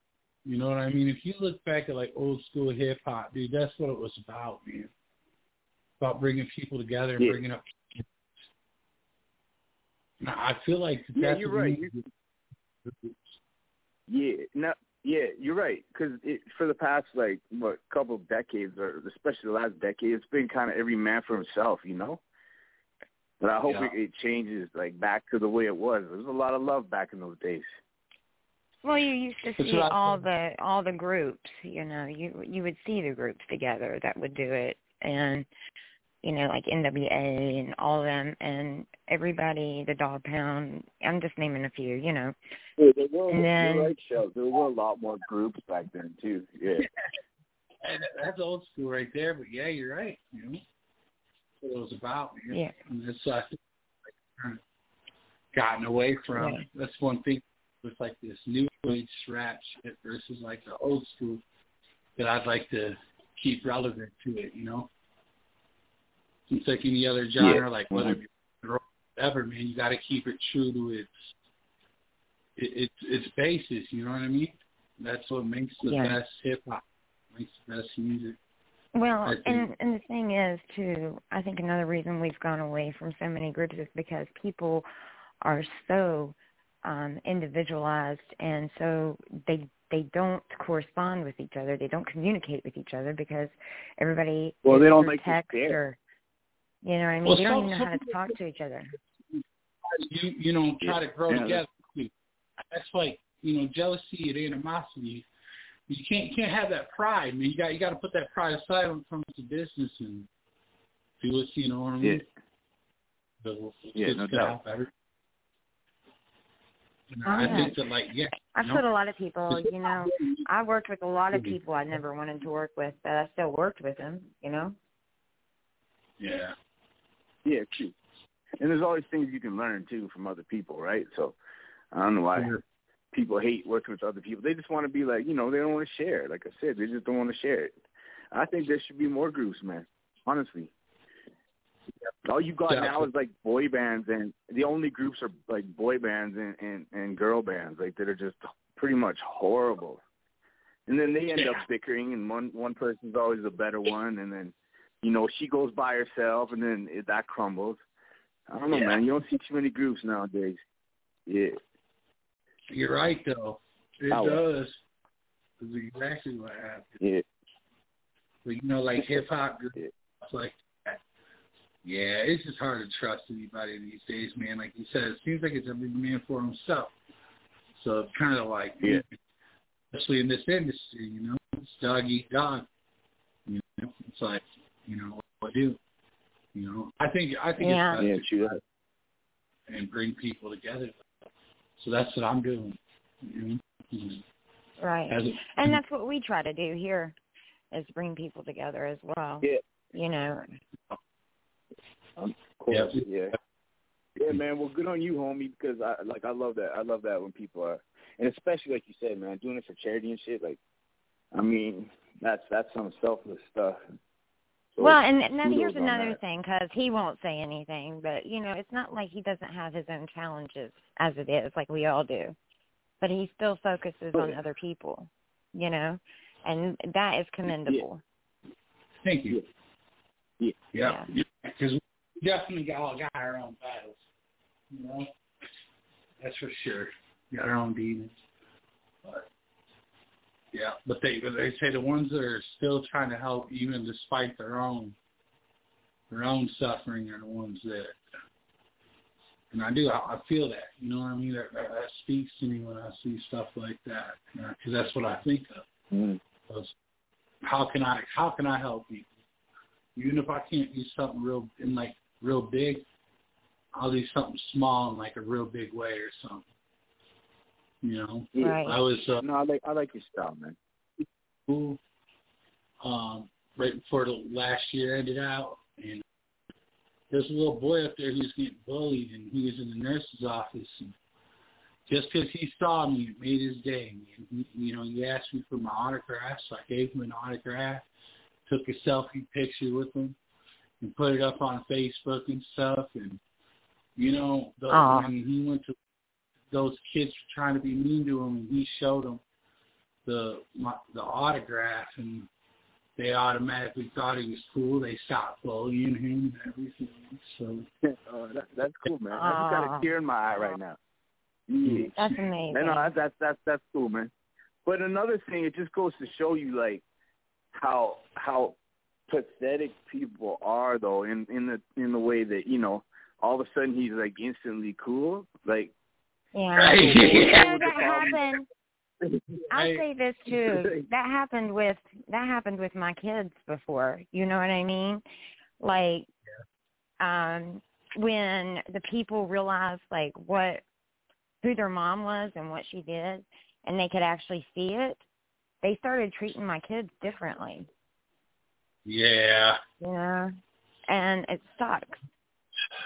You know what I mean? If you look back at like old school hip hop, dude, that's what it was about, man. About bringing people together and Yeah. bringing up. Now, I feel like Yeah, that's you're we right. to. Yeah, no, yeah, you're right. Because for the past like what couple of decades, or especially the last decade, it's been kind of every man for himself, you know. But I hope Yeah. it, it changes like back to the way it was. There was a lot of love back in those days. Well, you used to see all the all the groups. You know, you you would see the groups together that would do it, and you know, like NWA and all of them, and everybody, the Dog Pound. I'm just naming a few. You know, Yeah, there were, And then- you're right, Shell. There were a lot more groups back then too. Yeah. That's old school right there. But yeah, you're right. You know, what it was about. Man. Yeah. And that's what I think like, gotten away from. Yeah. That's one thing with like this new age rap shit versus like the old school that I'd like to keep relevant to it. You know, it's like any other genre, Yeah. like whether it be rock or whatever, man, you got to keep it true to its its its basis. You know what I mean? That's what makes the Yeah. best hip hop, makes the best music. Well, and and the thing is too, I think another reason we've gone away from so many groups is because people are so um individualized and so they they don't correspond with each other. They don't communicate with each other because everybody Well, they don't through like text share. or you know what I mean? Well, they don't some- even know how to talk to each other. You you know try to grow Yeah. together. That's like you know jealousy and animosity. You can't you can't have that pride, man. You got you got to put that pride aside when it comes to business and do what you know what I mean. Yeah. So it's Yeah, no doubt. help every- And Oh, I yeah. think that like yeah, I've you put a lot of people, you know, I worked with a lot of people I never wanted to work with, but I still worked with them, you know? yeah. Yeah, true. And there's always things you can learn too from other people, right? So I don't know why people hate working with other people. They just want to be like, you know, they don't want to share. Like I said, they just don't want to share it. I think there should be more groups, man. Honestly. All you got now is like boy bands, and the only groups are like boy bands and and, and girl bands, like that are just pretty much horrible. And then they end up Yeah. bickering, and one one person's always the better one, and then you know she goes by herself, and then it, that crumbles. I don't know, Yeah. man. You don't see too many groups nowadays. Yeah. You're right though. It Oh. does. It's exactly what happened. Yeah. But you know, like hip hop groups like that. Yeah, it's just hard to trust anybody these days, man. Like you said, it seems like it's every man for himself. So it's kind of like, Yeah. especially in this industry, you know, it's dog eat dog. You know, it's like, you know, what do? You know, I think I think Yeah. it's Yeah, best true. to and bring people together. So that's what I'm doing. You know? Right. As And that's what we try to do here is bring people together as well. Yeah. You know. Of course, yeah. Yeah, man. Well, good on you, homie. Because I like I love that. I love that when people are, and especially like you said, man, doing it for charity and shit. Like, I mean, that's that's some selfless stuff. So, well, and, and then here's another that. thing because he won't say anything, but you know, it's not like he doesn't have his own challenges as it is, like we all do. But he still focuses on other people, you know, and that is commendable. Thank you. Yeah. Yeah. Because we definitely got all got our own battles. You know? That's for sure. Got our own demons. But yeah. But they they say the ones that are still trying to help even despite their own their own suffering are the ones that and I do, I, I feel that, you know what I mean? That, that, that speaks to me when I see stuff like that, because that's what I think of. Mm. Because how can I, how can I help people? Even if I can't do something real, in like real big, I'll do something small in like a real big way or something. You know, Right. I was uh, no, I like I like your style, man. Cool. Um, right before the last year ended out, and there's a little boy up there who's getting bullied, and he was in the nurse's office. And just because he saw me, it made his day. And he, you know, he asked me for my autograph, so I gave him an autograph. Took a selfie picture with him and put it up on Facebook and stuff. And you know, the, Aw. when he went to those kids were trying to be mean to him, and he showed them the my, the autograph, and they automatically thought he was cool. They stopped bullying him and everything. So oh, that, that's cool, man. I just got a tear in my eye right now. Yeah. That's amazing. No, no, that's that's that's that's cool, man. But another thing, it just goes to show you like how how pathetic people are, though, in in the in the way that you know, all of a sudden he's like instantly cool, like. Yeah. Yeah. You know, that happened. I'll say this too. That happened with that happened with my kids before. You know what I mean? Like um when the people realized like what who their mom was and what she did and they could actually see it, they started treating my kids differently. yeah, Yeah. And it sucks.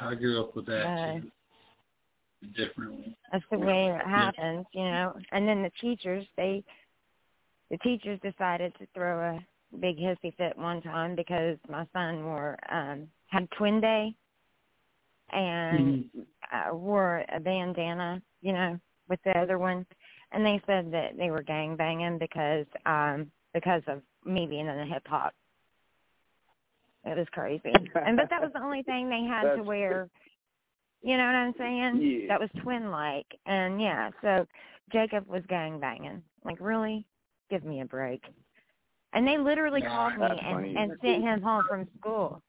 I grew up with that Uh, too, differently. That's the way it happens, you know. And then the teachers, they, the teachers decided to throw a big hissy fit one time because my son wore um had twin day and uh, wore a bandana, you know, with the other one, and they said that they were gang banging because um because of me being in the hip hop. It was crazy, and but that was the only thing they had to wear. You know what I'm saying? Yeah. That was twin like, and yeah, so Jacob was gang banging. Like, really? Give me a break. And they literally Nah, called me and, and sent him home from school.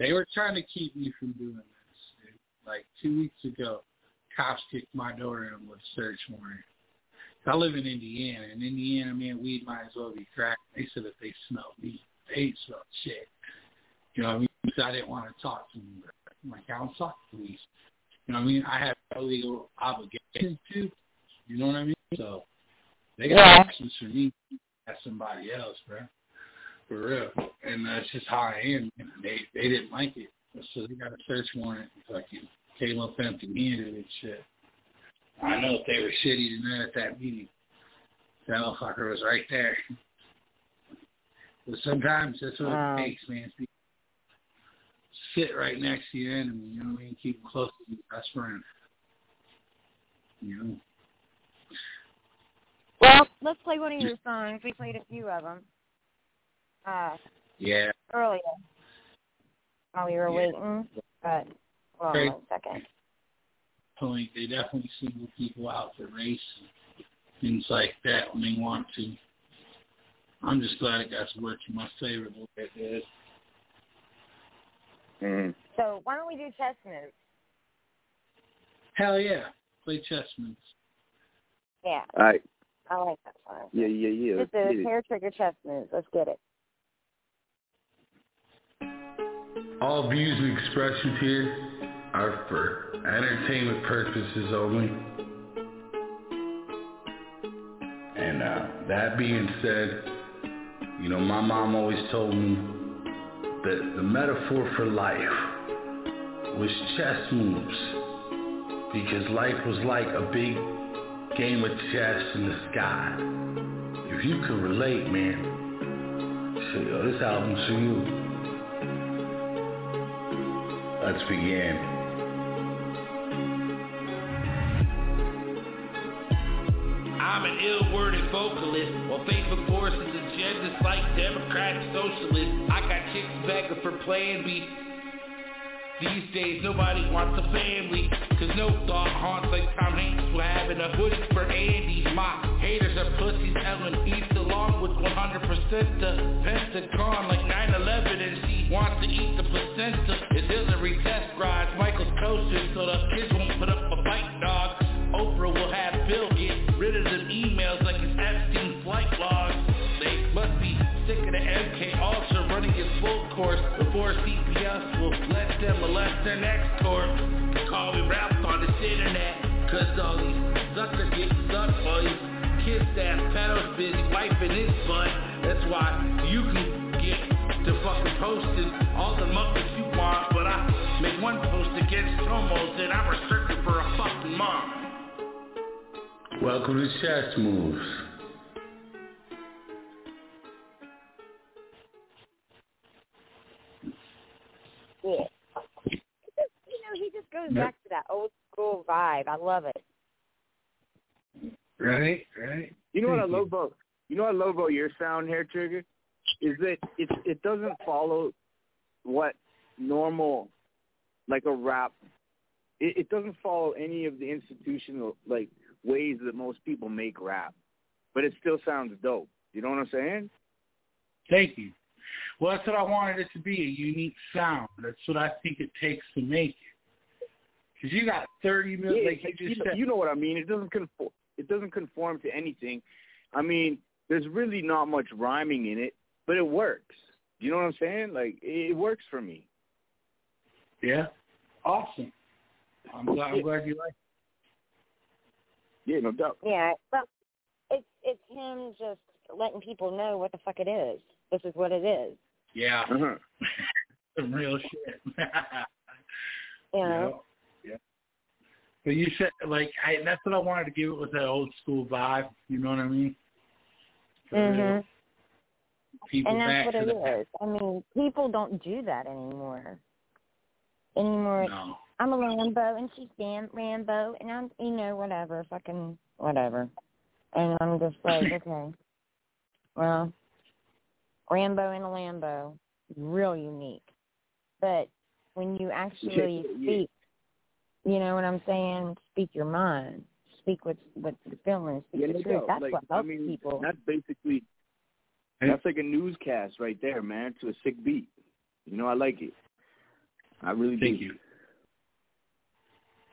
They were trying to keep me from doing this. Dude. Like two weeks ago, cops kicked my door in with a search warrant. I live in Indiana. In Indiana, man, weed might as well be crack. They said that they smelled weed. They smelled shit. You know what I mean? So I didn't want to talk to them. Like, I don't talk to police. You know what I mean? I have no legal obligation to. You know what I mean? So they got Yeah. options for me. That's somebody else, bro. For real. And that's just how I am. They they didn't like it. So they got a search warrant. Fucking came up empty handed and shit. I know if they were shitty to that at that meeting. That motherfucker was right there. But sometimes that's what Wow. it takes, man. Be- Sit right next to your enemy, you know what I mean? Keep close to your best friend. You know? Well, let's play one of your songs. We played a few of them uh, Yeah. earlier while we were Yeah. waiting. But on Great. one second. point, they definitely single people out to race and things like that when they want to. I'm just glad it got to work in my favor the way it did. Mm. So why don't we do chess moves? Hell yeah. Play chess moves. Yeah, All right. I like that song. Yeah, yeah, yeah. Just Let's get the it. Hare Trigga chess moves. Let's get it. All views and expressions here are for entertainment purposes only. And uh, that being said, you know, my mom always told me that the metaphor for life was chess moves. Because life was like a big game of chess in the sky. If you could relate, man, shit, yo, this album's for you. Let's begin. I'm an ill-worded vocalist while Facebook forces agendas like democratic socialists. I got chicks begging for plan B. These days nobody wants a family Cause no thought haunts like Tom Hanks for having a hoodie for Andy My haters are pussies Ellen East along with 100% the Pentagon like 9-11 And she wants to eat the placenta It's Hillary test rides Michael's coaster So the kids won't put up before CPS will let them molest their next corp. Call me Ralph on this internet. Cause all these suckers get stuck for you. Kiss ass pedals busy wiping his butt. That's why you can get to fucking posting all the muckers you want, but I make one post against homos and I'm restricted for a fucking month. Welcome to Chess Moves. Yeah. He just, you know, he just goes back to that old school vibe. I love it. Right, right. You know what I Thank you. love about you know what I love about your sound Hare Trigga is that it it doesn't follow what normal like a rap it, it doesn't follow any of the institutional like ways that most people make rap. But it still sounds dope. You know what I'm saying? Thank you. Well, that's what I wanted it to be, a unique sound. That's what I think it takes to make it. Because you got 30 million, Yeah, like you you, just know, said. you know what I mean. It doesn't conform. It doesn't conform to anything. I mean, there's really not much rhyming in it, but it works. You know what I'm saying? Like it works for me. Yeah. Awesome. I'm glad, I'm glad you like Yeah, no doubt. Yeah, but it's it's him just letting people know what the fuck it is. This is what it is. Yeah. Uh-huh. Some real shit. You know. Yeah. But you said like I that's what I wanted to give it with that old school vibe. You know what I mean? Mhm. People And that's what to it the. I mean, people don't do that anymore. Anymore. it's, No. I'm a Rambo and she's damn Rambo and I'm you know whatever fucking whatever. And I'm just like okay. Well, Rambo and a Lambo, real unique. But when you actually Yeah. speak, you know what I'm saying? Speak your mind. Speak what's what's the feeling. Speak Yeah, the no truth. doubt. That's like, what I mean, people. That's basically that's like a newscast right there, man, to a sick beat. You know, I like it. I really Thank do. you.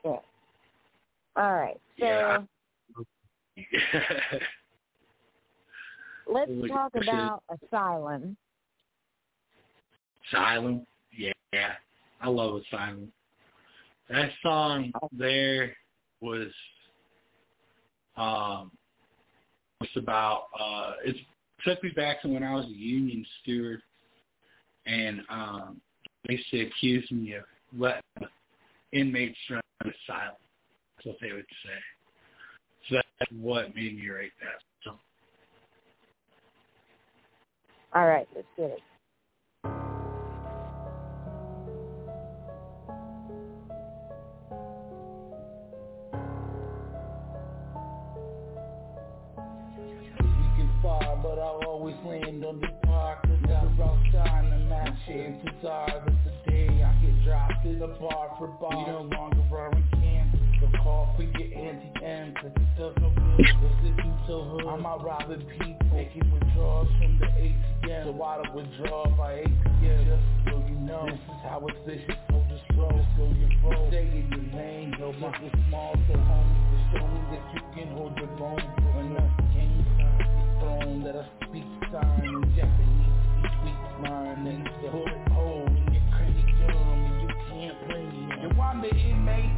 Yeah. All right. So Yeah. Let's talk about Asylum. Asylum. Yeah, yeah. I love Asylum. That song there was um was about uh it took me back to when I was a union steward and um they used to accuse me of letting inmates run asylum. That's what they would say. So that's what made me write that song. All right, let's get it. But I'll always land on the park. Got a rough time to match chances are that the day I get dropped in a bar for bar. We no longer are So call for your cause it does no good. Cause this is so hood. I'm out robbing people, making withdrawals from the ATM. So I don't withdraw by ATM, just so you know. This is how it's vicious, so just roll, so you roll. Stay in your lane, no muscle small, so homie, to show me that you can hold your own for enough game time. Phone that I speak sign in Japanese, you speak mine, and it's the bullet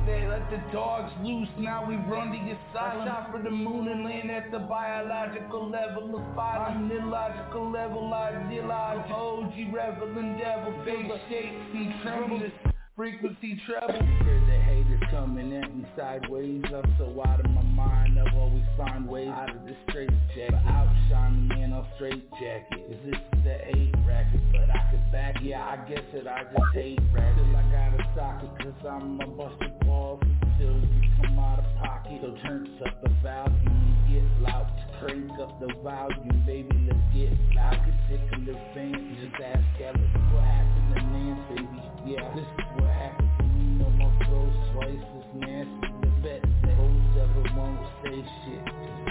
they let the dogs loose, now we run the asylum. I shot for the moon and land at the biological level of. I'm illogical level, ideological, OG reveling devil, face shake, see trembles. Frequency treble. Hear the haters coming at me sideways. I'm so out of my mind. I'll always find ways out of this straight jacket. But outshine me, man, I'll straight jacket. Is this the eight racket? But I could back, yeah, I guess that I just hate rap. Till I got a sock it, cause I'm a busted balls. Until you come out of pocket. So turns up the volume, get loud. Crank up the volume, baby, let's get loud. Get tickle fans, just ask Alex what happened to Nance, baby. Yeah, this is what happened to me. No more throws twice as nasty. The vet said, "Hoes ever won't say shit."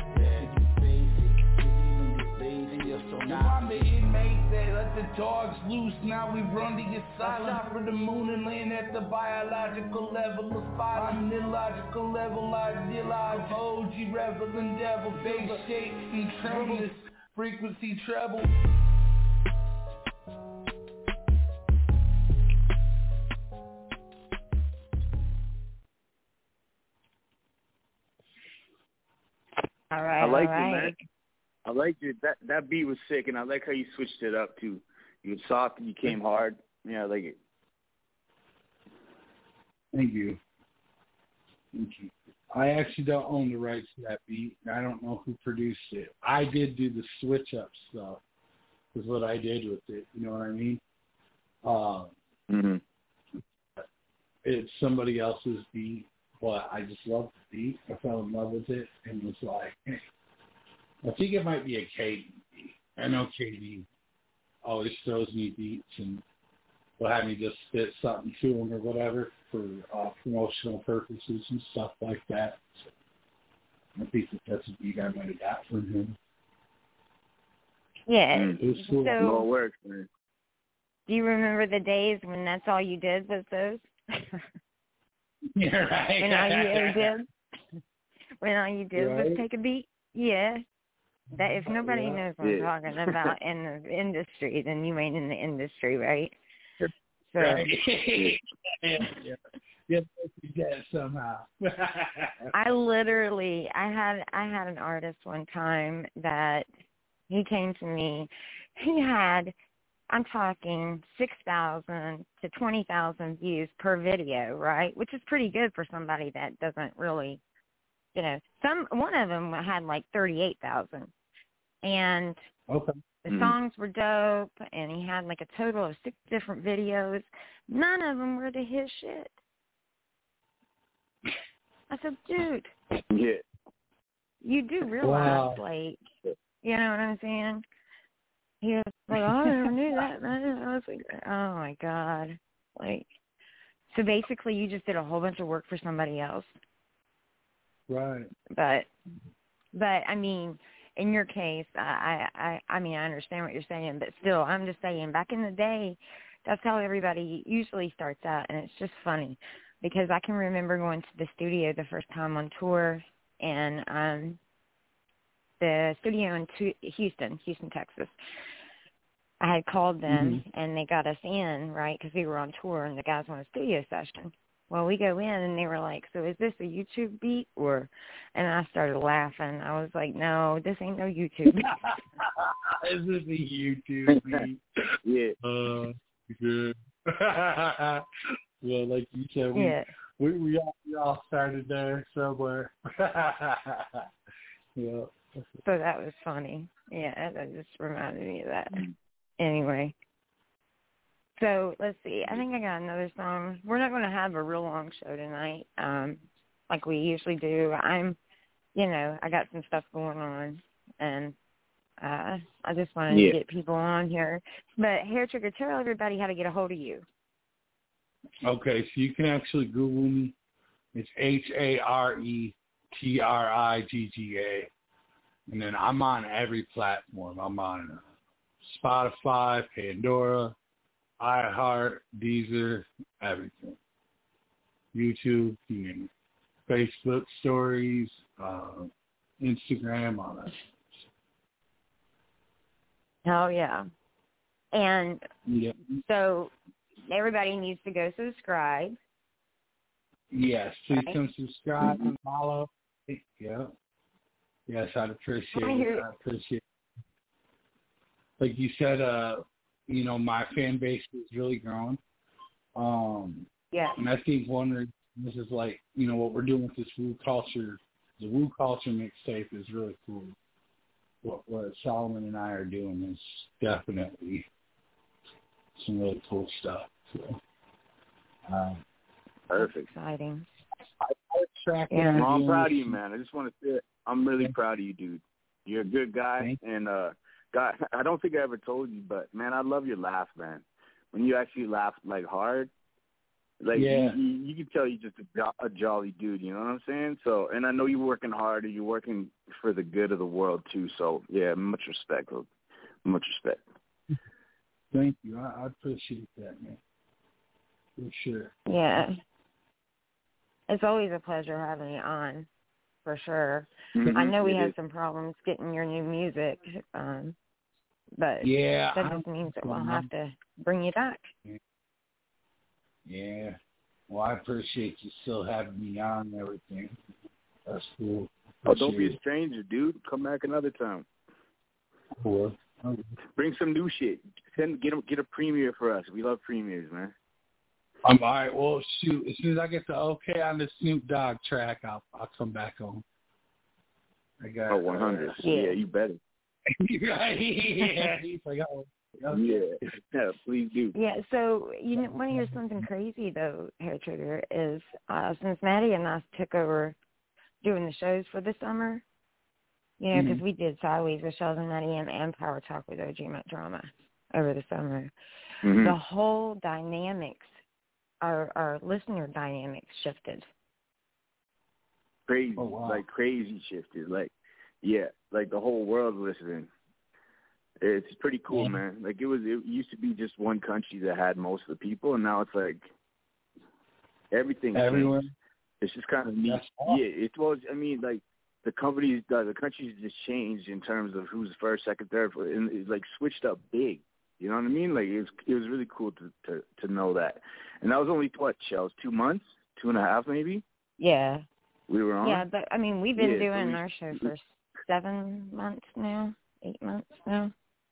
You I'm the inmate that let the dogs loose. Now we run to your silence. I shot for the moon and land at the biological level of spot. I'm an illogical level. I realize OG reveling devil. They shape, and tremble. Frequency treble. All right. I like all right. you, man liked it. That that beat was sick, and I like how you switched it up too. You were soft and you came hard. Yeah, I like it. Thank you. Thank you. I actually don't own the rights to that beat. I don't know who produced it. I did do the switch up stuff. Is what I did with it. You know what I mean? Uh, mm-hmm. It's somebody else's beat, but I just love the beat. I fell in love with it and was like, hey, I think it might be a KD. I know KD always throws me beats and will have me just spit something to him or whatever for uh, promotional purposes and stuff like that. So I think that that's a beat I might have got from him. Yeah. It was cool. So- No work, man. Do you remember the days when that's all you did was those? Yeah, right. when all you ever did? When all you did was take a beat? Yeah. That if nobody Yeah. knows what I'm Yeah. talking about in the industry, then you ain't in the industry, right? So Right. yeah, yeah. Yeah, you get somehow. I literally I had I had an artist one time that he came to me. He had I'm talking six thousand to twenty thousand views per video, right? Which is pretty good for somebody that doesn't really you know, some one of them had like thirty eight thousand. And okay. the Mhm. songs were dope and he had like a total of six different videos. None of them were to his shit. I said, dude, Yeah. you do realize, Wow. like, you know what I'm saying? He was like, oh, I never knew that, man. I was like, oh my god, like, so basically, you just did a whole bunch of work for somebody else. Right. But, but I mean, in your case, I, I, I mean, I understand what you're saying, but still, I'm just saying, back in the day, that's how everybody usually starts out, and it's just funny because I can remember going to the studio the first time on tour, and um, the studio in Tu- Houston, Houston, Texas. I had called them, and they got us in, right, because we were on tour, and the guys wanted a studio session. Well, we go in, and they were like, "So is this a YouTube beat or?" And I started laughing. I was like, "No, this ain't no YouTube." beat." Is this a YouTube beat? yeah. Uh, good. well, like you said, we Yeah. we we all, we all started there somewhere. yeah. So that was funny. Yeah, that just reminded me of that. Anyway. So let's see. I think I got another song. We're not going to have a real long show tonight, um, like we usually do. I'm, you know, I got some stuff going on, and uh, I just wanted Yeah. to get people on here. But Hare Trigga, tell everybody how to get a hold of you. Okay, so you can actually Google me. It's H A R E T R I G G A, and then I'm on every platform. I'm on uh, Spotify, Pandora, iHeart, Deezer, everything. YouTube, you name it. Facebook stories, uh, Instagram, all that. Oh yeah. And Yeah. so everybody needs to go subscribe. Yes, please Right. come subscribe and follow. Yeah. Yes, I'd appreciate I it. I appreciate it. Like you said, uh, you know, my fan base is really growing. Um Yeah. and I think one of this is like, you know, what we're doing with this Woo culture the Woo culture mixtape is really cool. What what Solomon and I are doing is definitely some really cool stuff. So um Perfect. Exciting. track Yeah. Well, I'm proud of you, man. I just want to say I'm really proud of you, dude. You're a good guy, and uh, God, I don't think I ever told you, but man, I love your laugh, man. When you actually laugh like hard, like Yeah. you, you, you can tell you're just a, jo- a jolly dude. You know what I'm saying? So, and I know you're working hard, and you're working for the good of the world too. So, yeah, much respect, bro. much respect. Thank you. I, I appreciate that, man. For sure. Yeah. It's always a pleasure having you on, for sure. Mhm. I know we It had is. some problems getting your new music, um, but Yeah, that I'm- just means that we'll have to bring you back. Yeah. Well, I appreciate you still having me on and everything. That's cool. Oh, don't be a stranger, dude. Come back another time. Cool. Bring some new shit. Send get a, get a premiere for us. We love premieres, man. I'm all right. Well, shoot. As soon as I get the okay on the Snoop Dogg track, I'll I'll come back on. I got Oh, 100. Uh, yeah, you better. yeah. He's like, oh. Yeah, yeah, please do. Yeah, so you know, want to hear something crazy though, Hare Trigga is uh, since Matty and I took over doing the shows for the summer, you know, because Mhm. we did Sidewayz with Shellz and Matty and, and Power Talk with OG Mack Drama over the summer. Mhm. The whole dynamics, our our listener dynamics shifted. Crazy, Oh, wow. like crazy shifted. Like, yeah, like the whole world listening. It's pretty cool, Yeah. man. Like it was. It used to be just one country that had most of the people, and now it's like everything. changed. Everywhere. It's just kind of neat. Awesome. Yeah, it was. I mean, like the companies, the, the countries just changed in terms of who's first, second, third, fourth, and it like switched up big. You know what I mean? Like it was. It was really cool to to to know that. And that was only what, Shellz? Two months, two and a half, maybe. Yeah, We were on. yeah, but I mean, we've been Yeah, doing we- our show for seven months now, eight months now,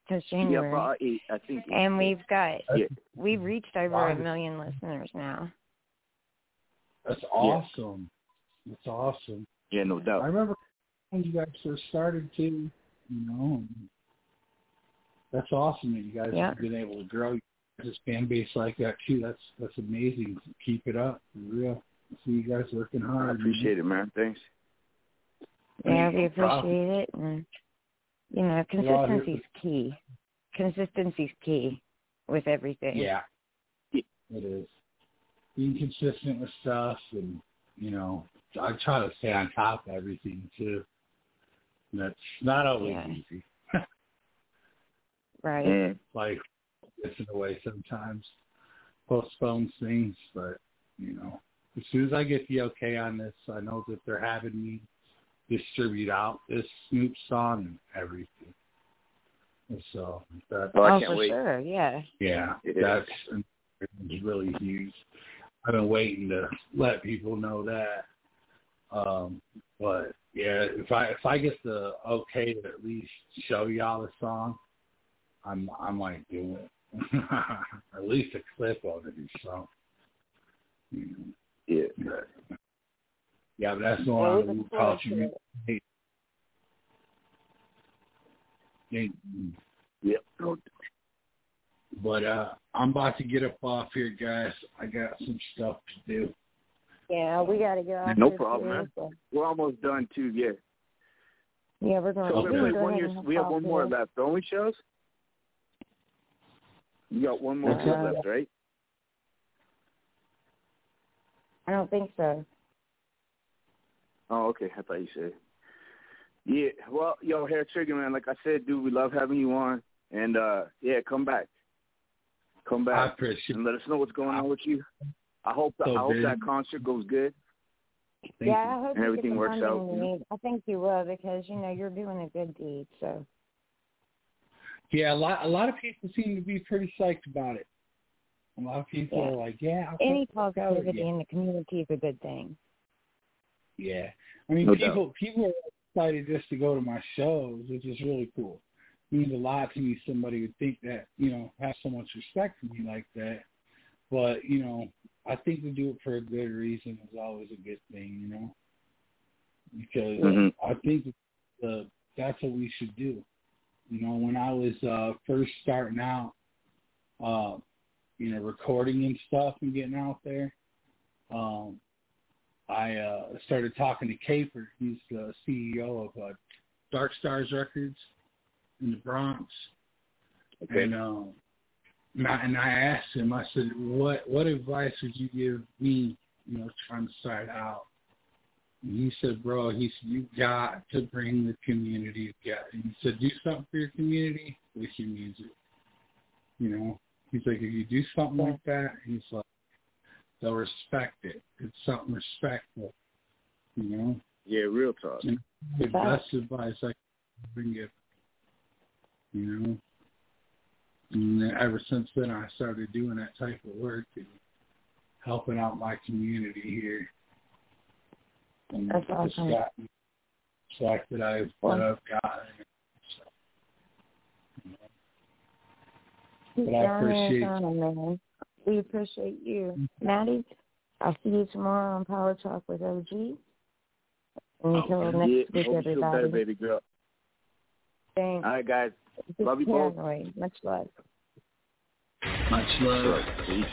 since Yeah, January. about eight. I think. and we've got Yeah. we've reached over Wow. a million listeners now. That's awesome. That's awesome. Yeah, no doubt. I remember when you guys first started too. You know, and that's awesome that you guys Yeah. have been able to grow this fan base like that too. That's that's amazing. Keep it up, for real. See you guys working hard. I appreciate it, man. Thanks. Yeah, we No problem. appreciate it, and you know, We're all here consistency's key. Consistency's key with everything. Yeah, it is. Being consistent with stuff, and you know, I try to stay on top of everything too. And that's not always Yeah. easy. Right. Mm. Life gets in the way sometimes, postpones things, but you know, as soon as I get the okay on this, I know that they're having me distribute out this Snoop song and everything. And so that Oh, I oh, can't for wait. sure. Yeah. yeah, Yeah. that's it's really huge. I've been waiting to let people know that. Um, but yeah, if I if I get the okay to at least show y'all the song, I'm I might do it. at least a clip of it or something. You know, Yeah. but, yeah, but that's Well, going we on look with forward culture. to it. Hey, hey, Yep. But uh I'm about to get up off here, guys. I got some stuff to do. Yeah, we got to get off. no problem, man. so- We're almost done too. Yeah. Yeah, we're going. So we're we gonna have go one, ahead year, and hop we have off one more here. left. The only shows. You got one more What's show that? left, right? I don't think so. Oh, okay. I thought you said. Yeah. Well, yo, Hare Trigga, man. Like I said, dude, we love having you on, and uh yeah, come back. Come I back appreciate and let us know what's going on with you. I hope So I hope busy. that concert goes good. Thank yeah, you. I hope And everything works out, you you know? I think you will because you know you're doing a good deed. So Yeah, a lot a lot of people seem to be pretty psyched about it. A lot of people Yeah. are like, Yeah, I'll any check this out. positivity Yeah. in the community is a good thing. Yeah. I mean No people people are excited just to go to my shows, which is really cool. It means a lot to me somebody would think that, you know, has so much respect for me like that. But, you know, I think to do it for a good reason is always a good thing, you know. Because Mhm. I think the that's what we should do. You know, when I was uh first starting out, uh, you know, recording and stuff and getting out there, um, I uh started talking to Caper. He's the CEO of uh, Dark Stars Records in the Bronx. Okay. And um and I, and I asked him, I said, What what advice would you give me, you know, trying to start out? And he said, Bro, he said, You got to bring the community together. And he said, Do something for your community with your music. You know? He's like, if you do something like that, he's like, they'll respect it. It's something respectful. You know? Yeah, real talk. And the best advice I can give. You know? And ever since then, I started doing that type of work and helping out my community here. And That's the awesome. respect- respect that I've, that I've gotten. Keep Well, I down there in appreciate China, man. We appreciate you. Mm-hmm. Matty, I'll see you tomorrow on Power Talk with OG. Oh, until yeah, next hope week, you feel better, everybody. baby girl. Thanks. All right, guys. Just Love you both. paranoid. Much love. Much love. Peace.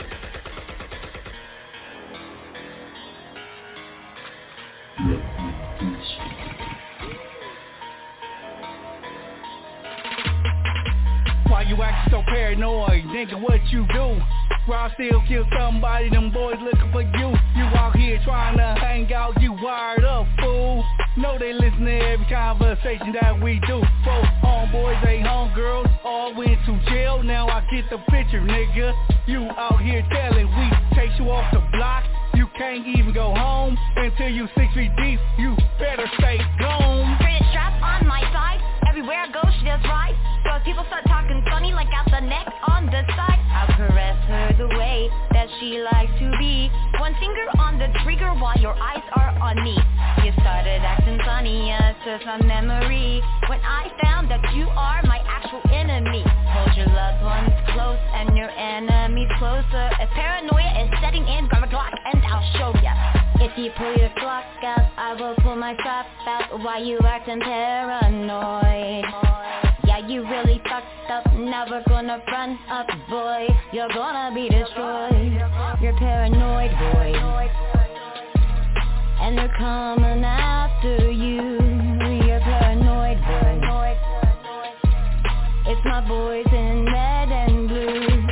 Why you acting so paranoid? Nigga, what you do? Why I still kill somebody, them boys looking for you? You out here trying to hang out, you wired up, fool. Know they listen to every conversation that we do. Both homeboys, they homegirls, all went to jail. Now I get the picture, nigga. You out here telling we chase you off the block. You can't even go home until you six feet deep. You better stay gone. Pretty strap on my side. Everywhere I go she does right So people start talking funny like out the neck on the side. I'll caress her the way that she likes to be. One finger on the trigger while your eyes are on me. You started acting funny, yes, it's a memory. When I found that you are my actual enemy. Hold your loved ones close and your enemies closer. As paranoia is setting in, grab a Glock and I'll show ya. If you pull your Glock out, I will pull my strap out. Why you acting paranoid? You really fucked up, never gonna run up, boy. You're gonna be destroyed. You're paranoid, boy. And they're coming after you. You're paranoid, boy. It's my boys in red and blue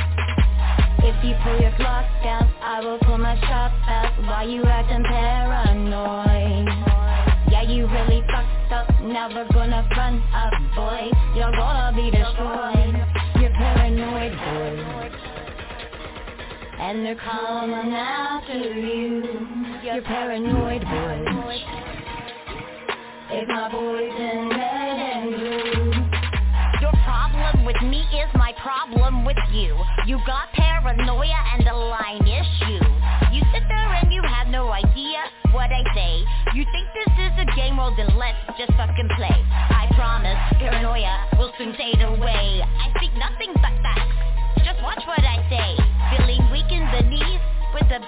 If you pull your Glock out, I will pull my shot out. Why you acting paranoid? Yeah, you really fucked up, never gonna front up, boy. You're And they're coming after you. You're paranoid, boy If my boys in red and blue. Your problem with me is my problem with you. You got paranoia and a line issue. You sit there and you have no idea what I say. You think this is a game, well then let's just fucking play. I promise, paranoia will soon fade away. I speak nothing but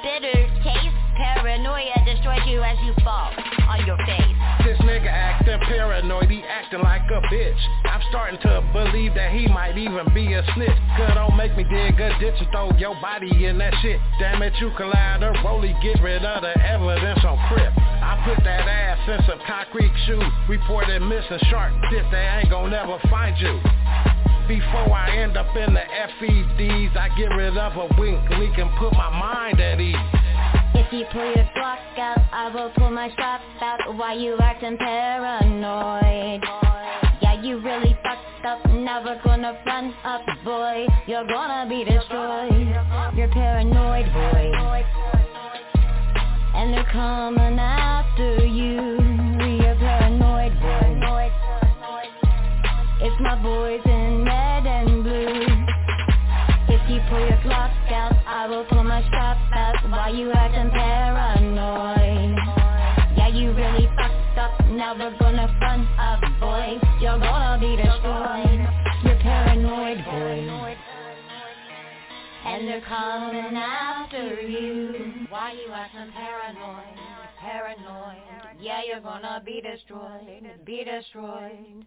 bitter taste. Paranoia destroys you as you fall on your face. This nigga acting paranoid, he acting like a bitch. I'm starting to believe that he might even be a snitch. Good don't make me dig a ditch and throw your body in that shit. Damn it, you to Rolly, get rid of the evidence on Crip. I put that ass in some concrete shoes Reported missing shark shit, they ain't gon' never find you before I end up in the FEDs, I get rid of a wink, we can put my mind at ease. If you pull your Glock out, I will pull my strap out. Why you acting paranoid? Yeah, you really fucked up, never gonna front up, boy. You're gonna be destroyed. You're paranoid, boy. And they're coming after you. You're paranoid, boy. It's my boys in strap out Why you acting paranoid? Yeah, you really fucked up, gonna front up, You're gonna be destroyed. You're paranoid, And they're coming after you. Why you acting paranoid? Paranoid. Yeah, you're gonna be destroyed. Be destroyed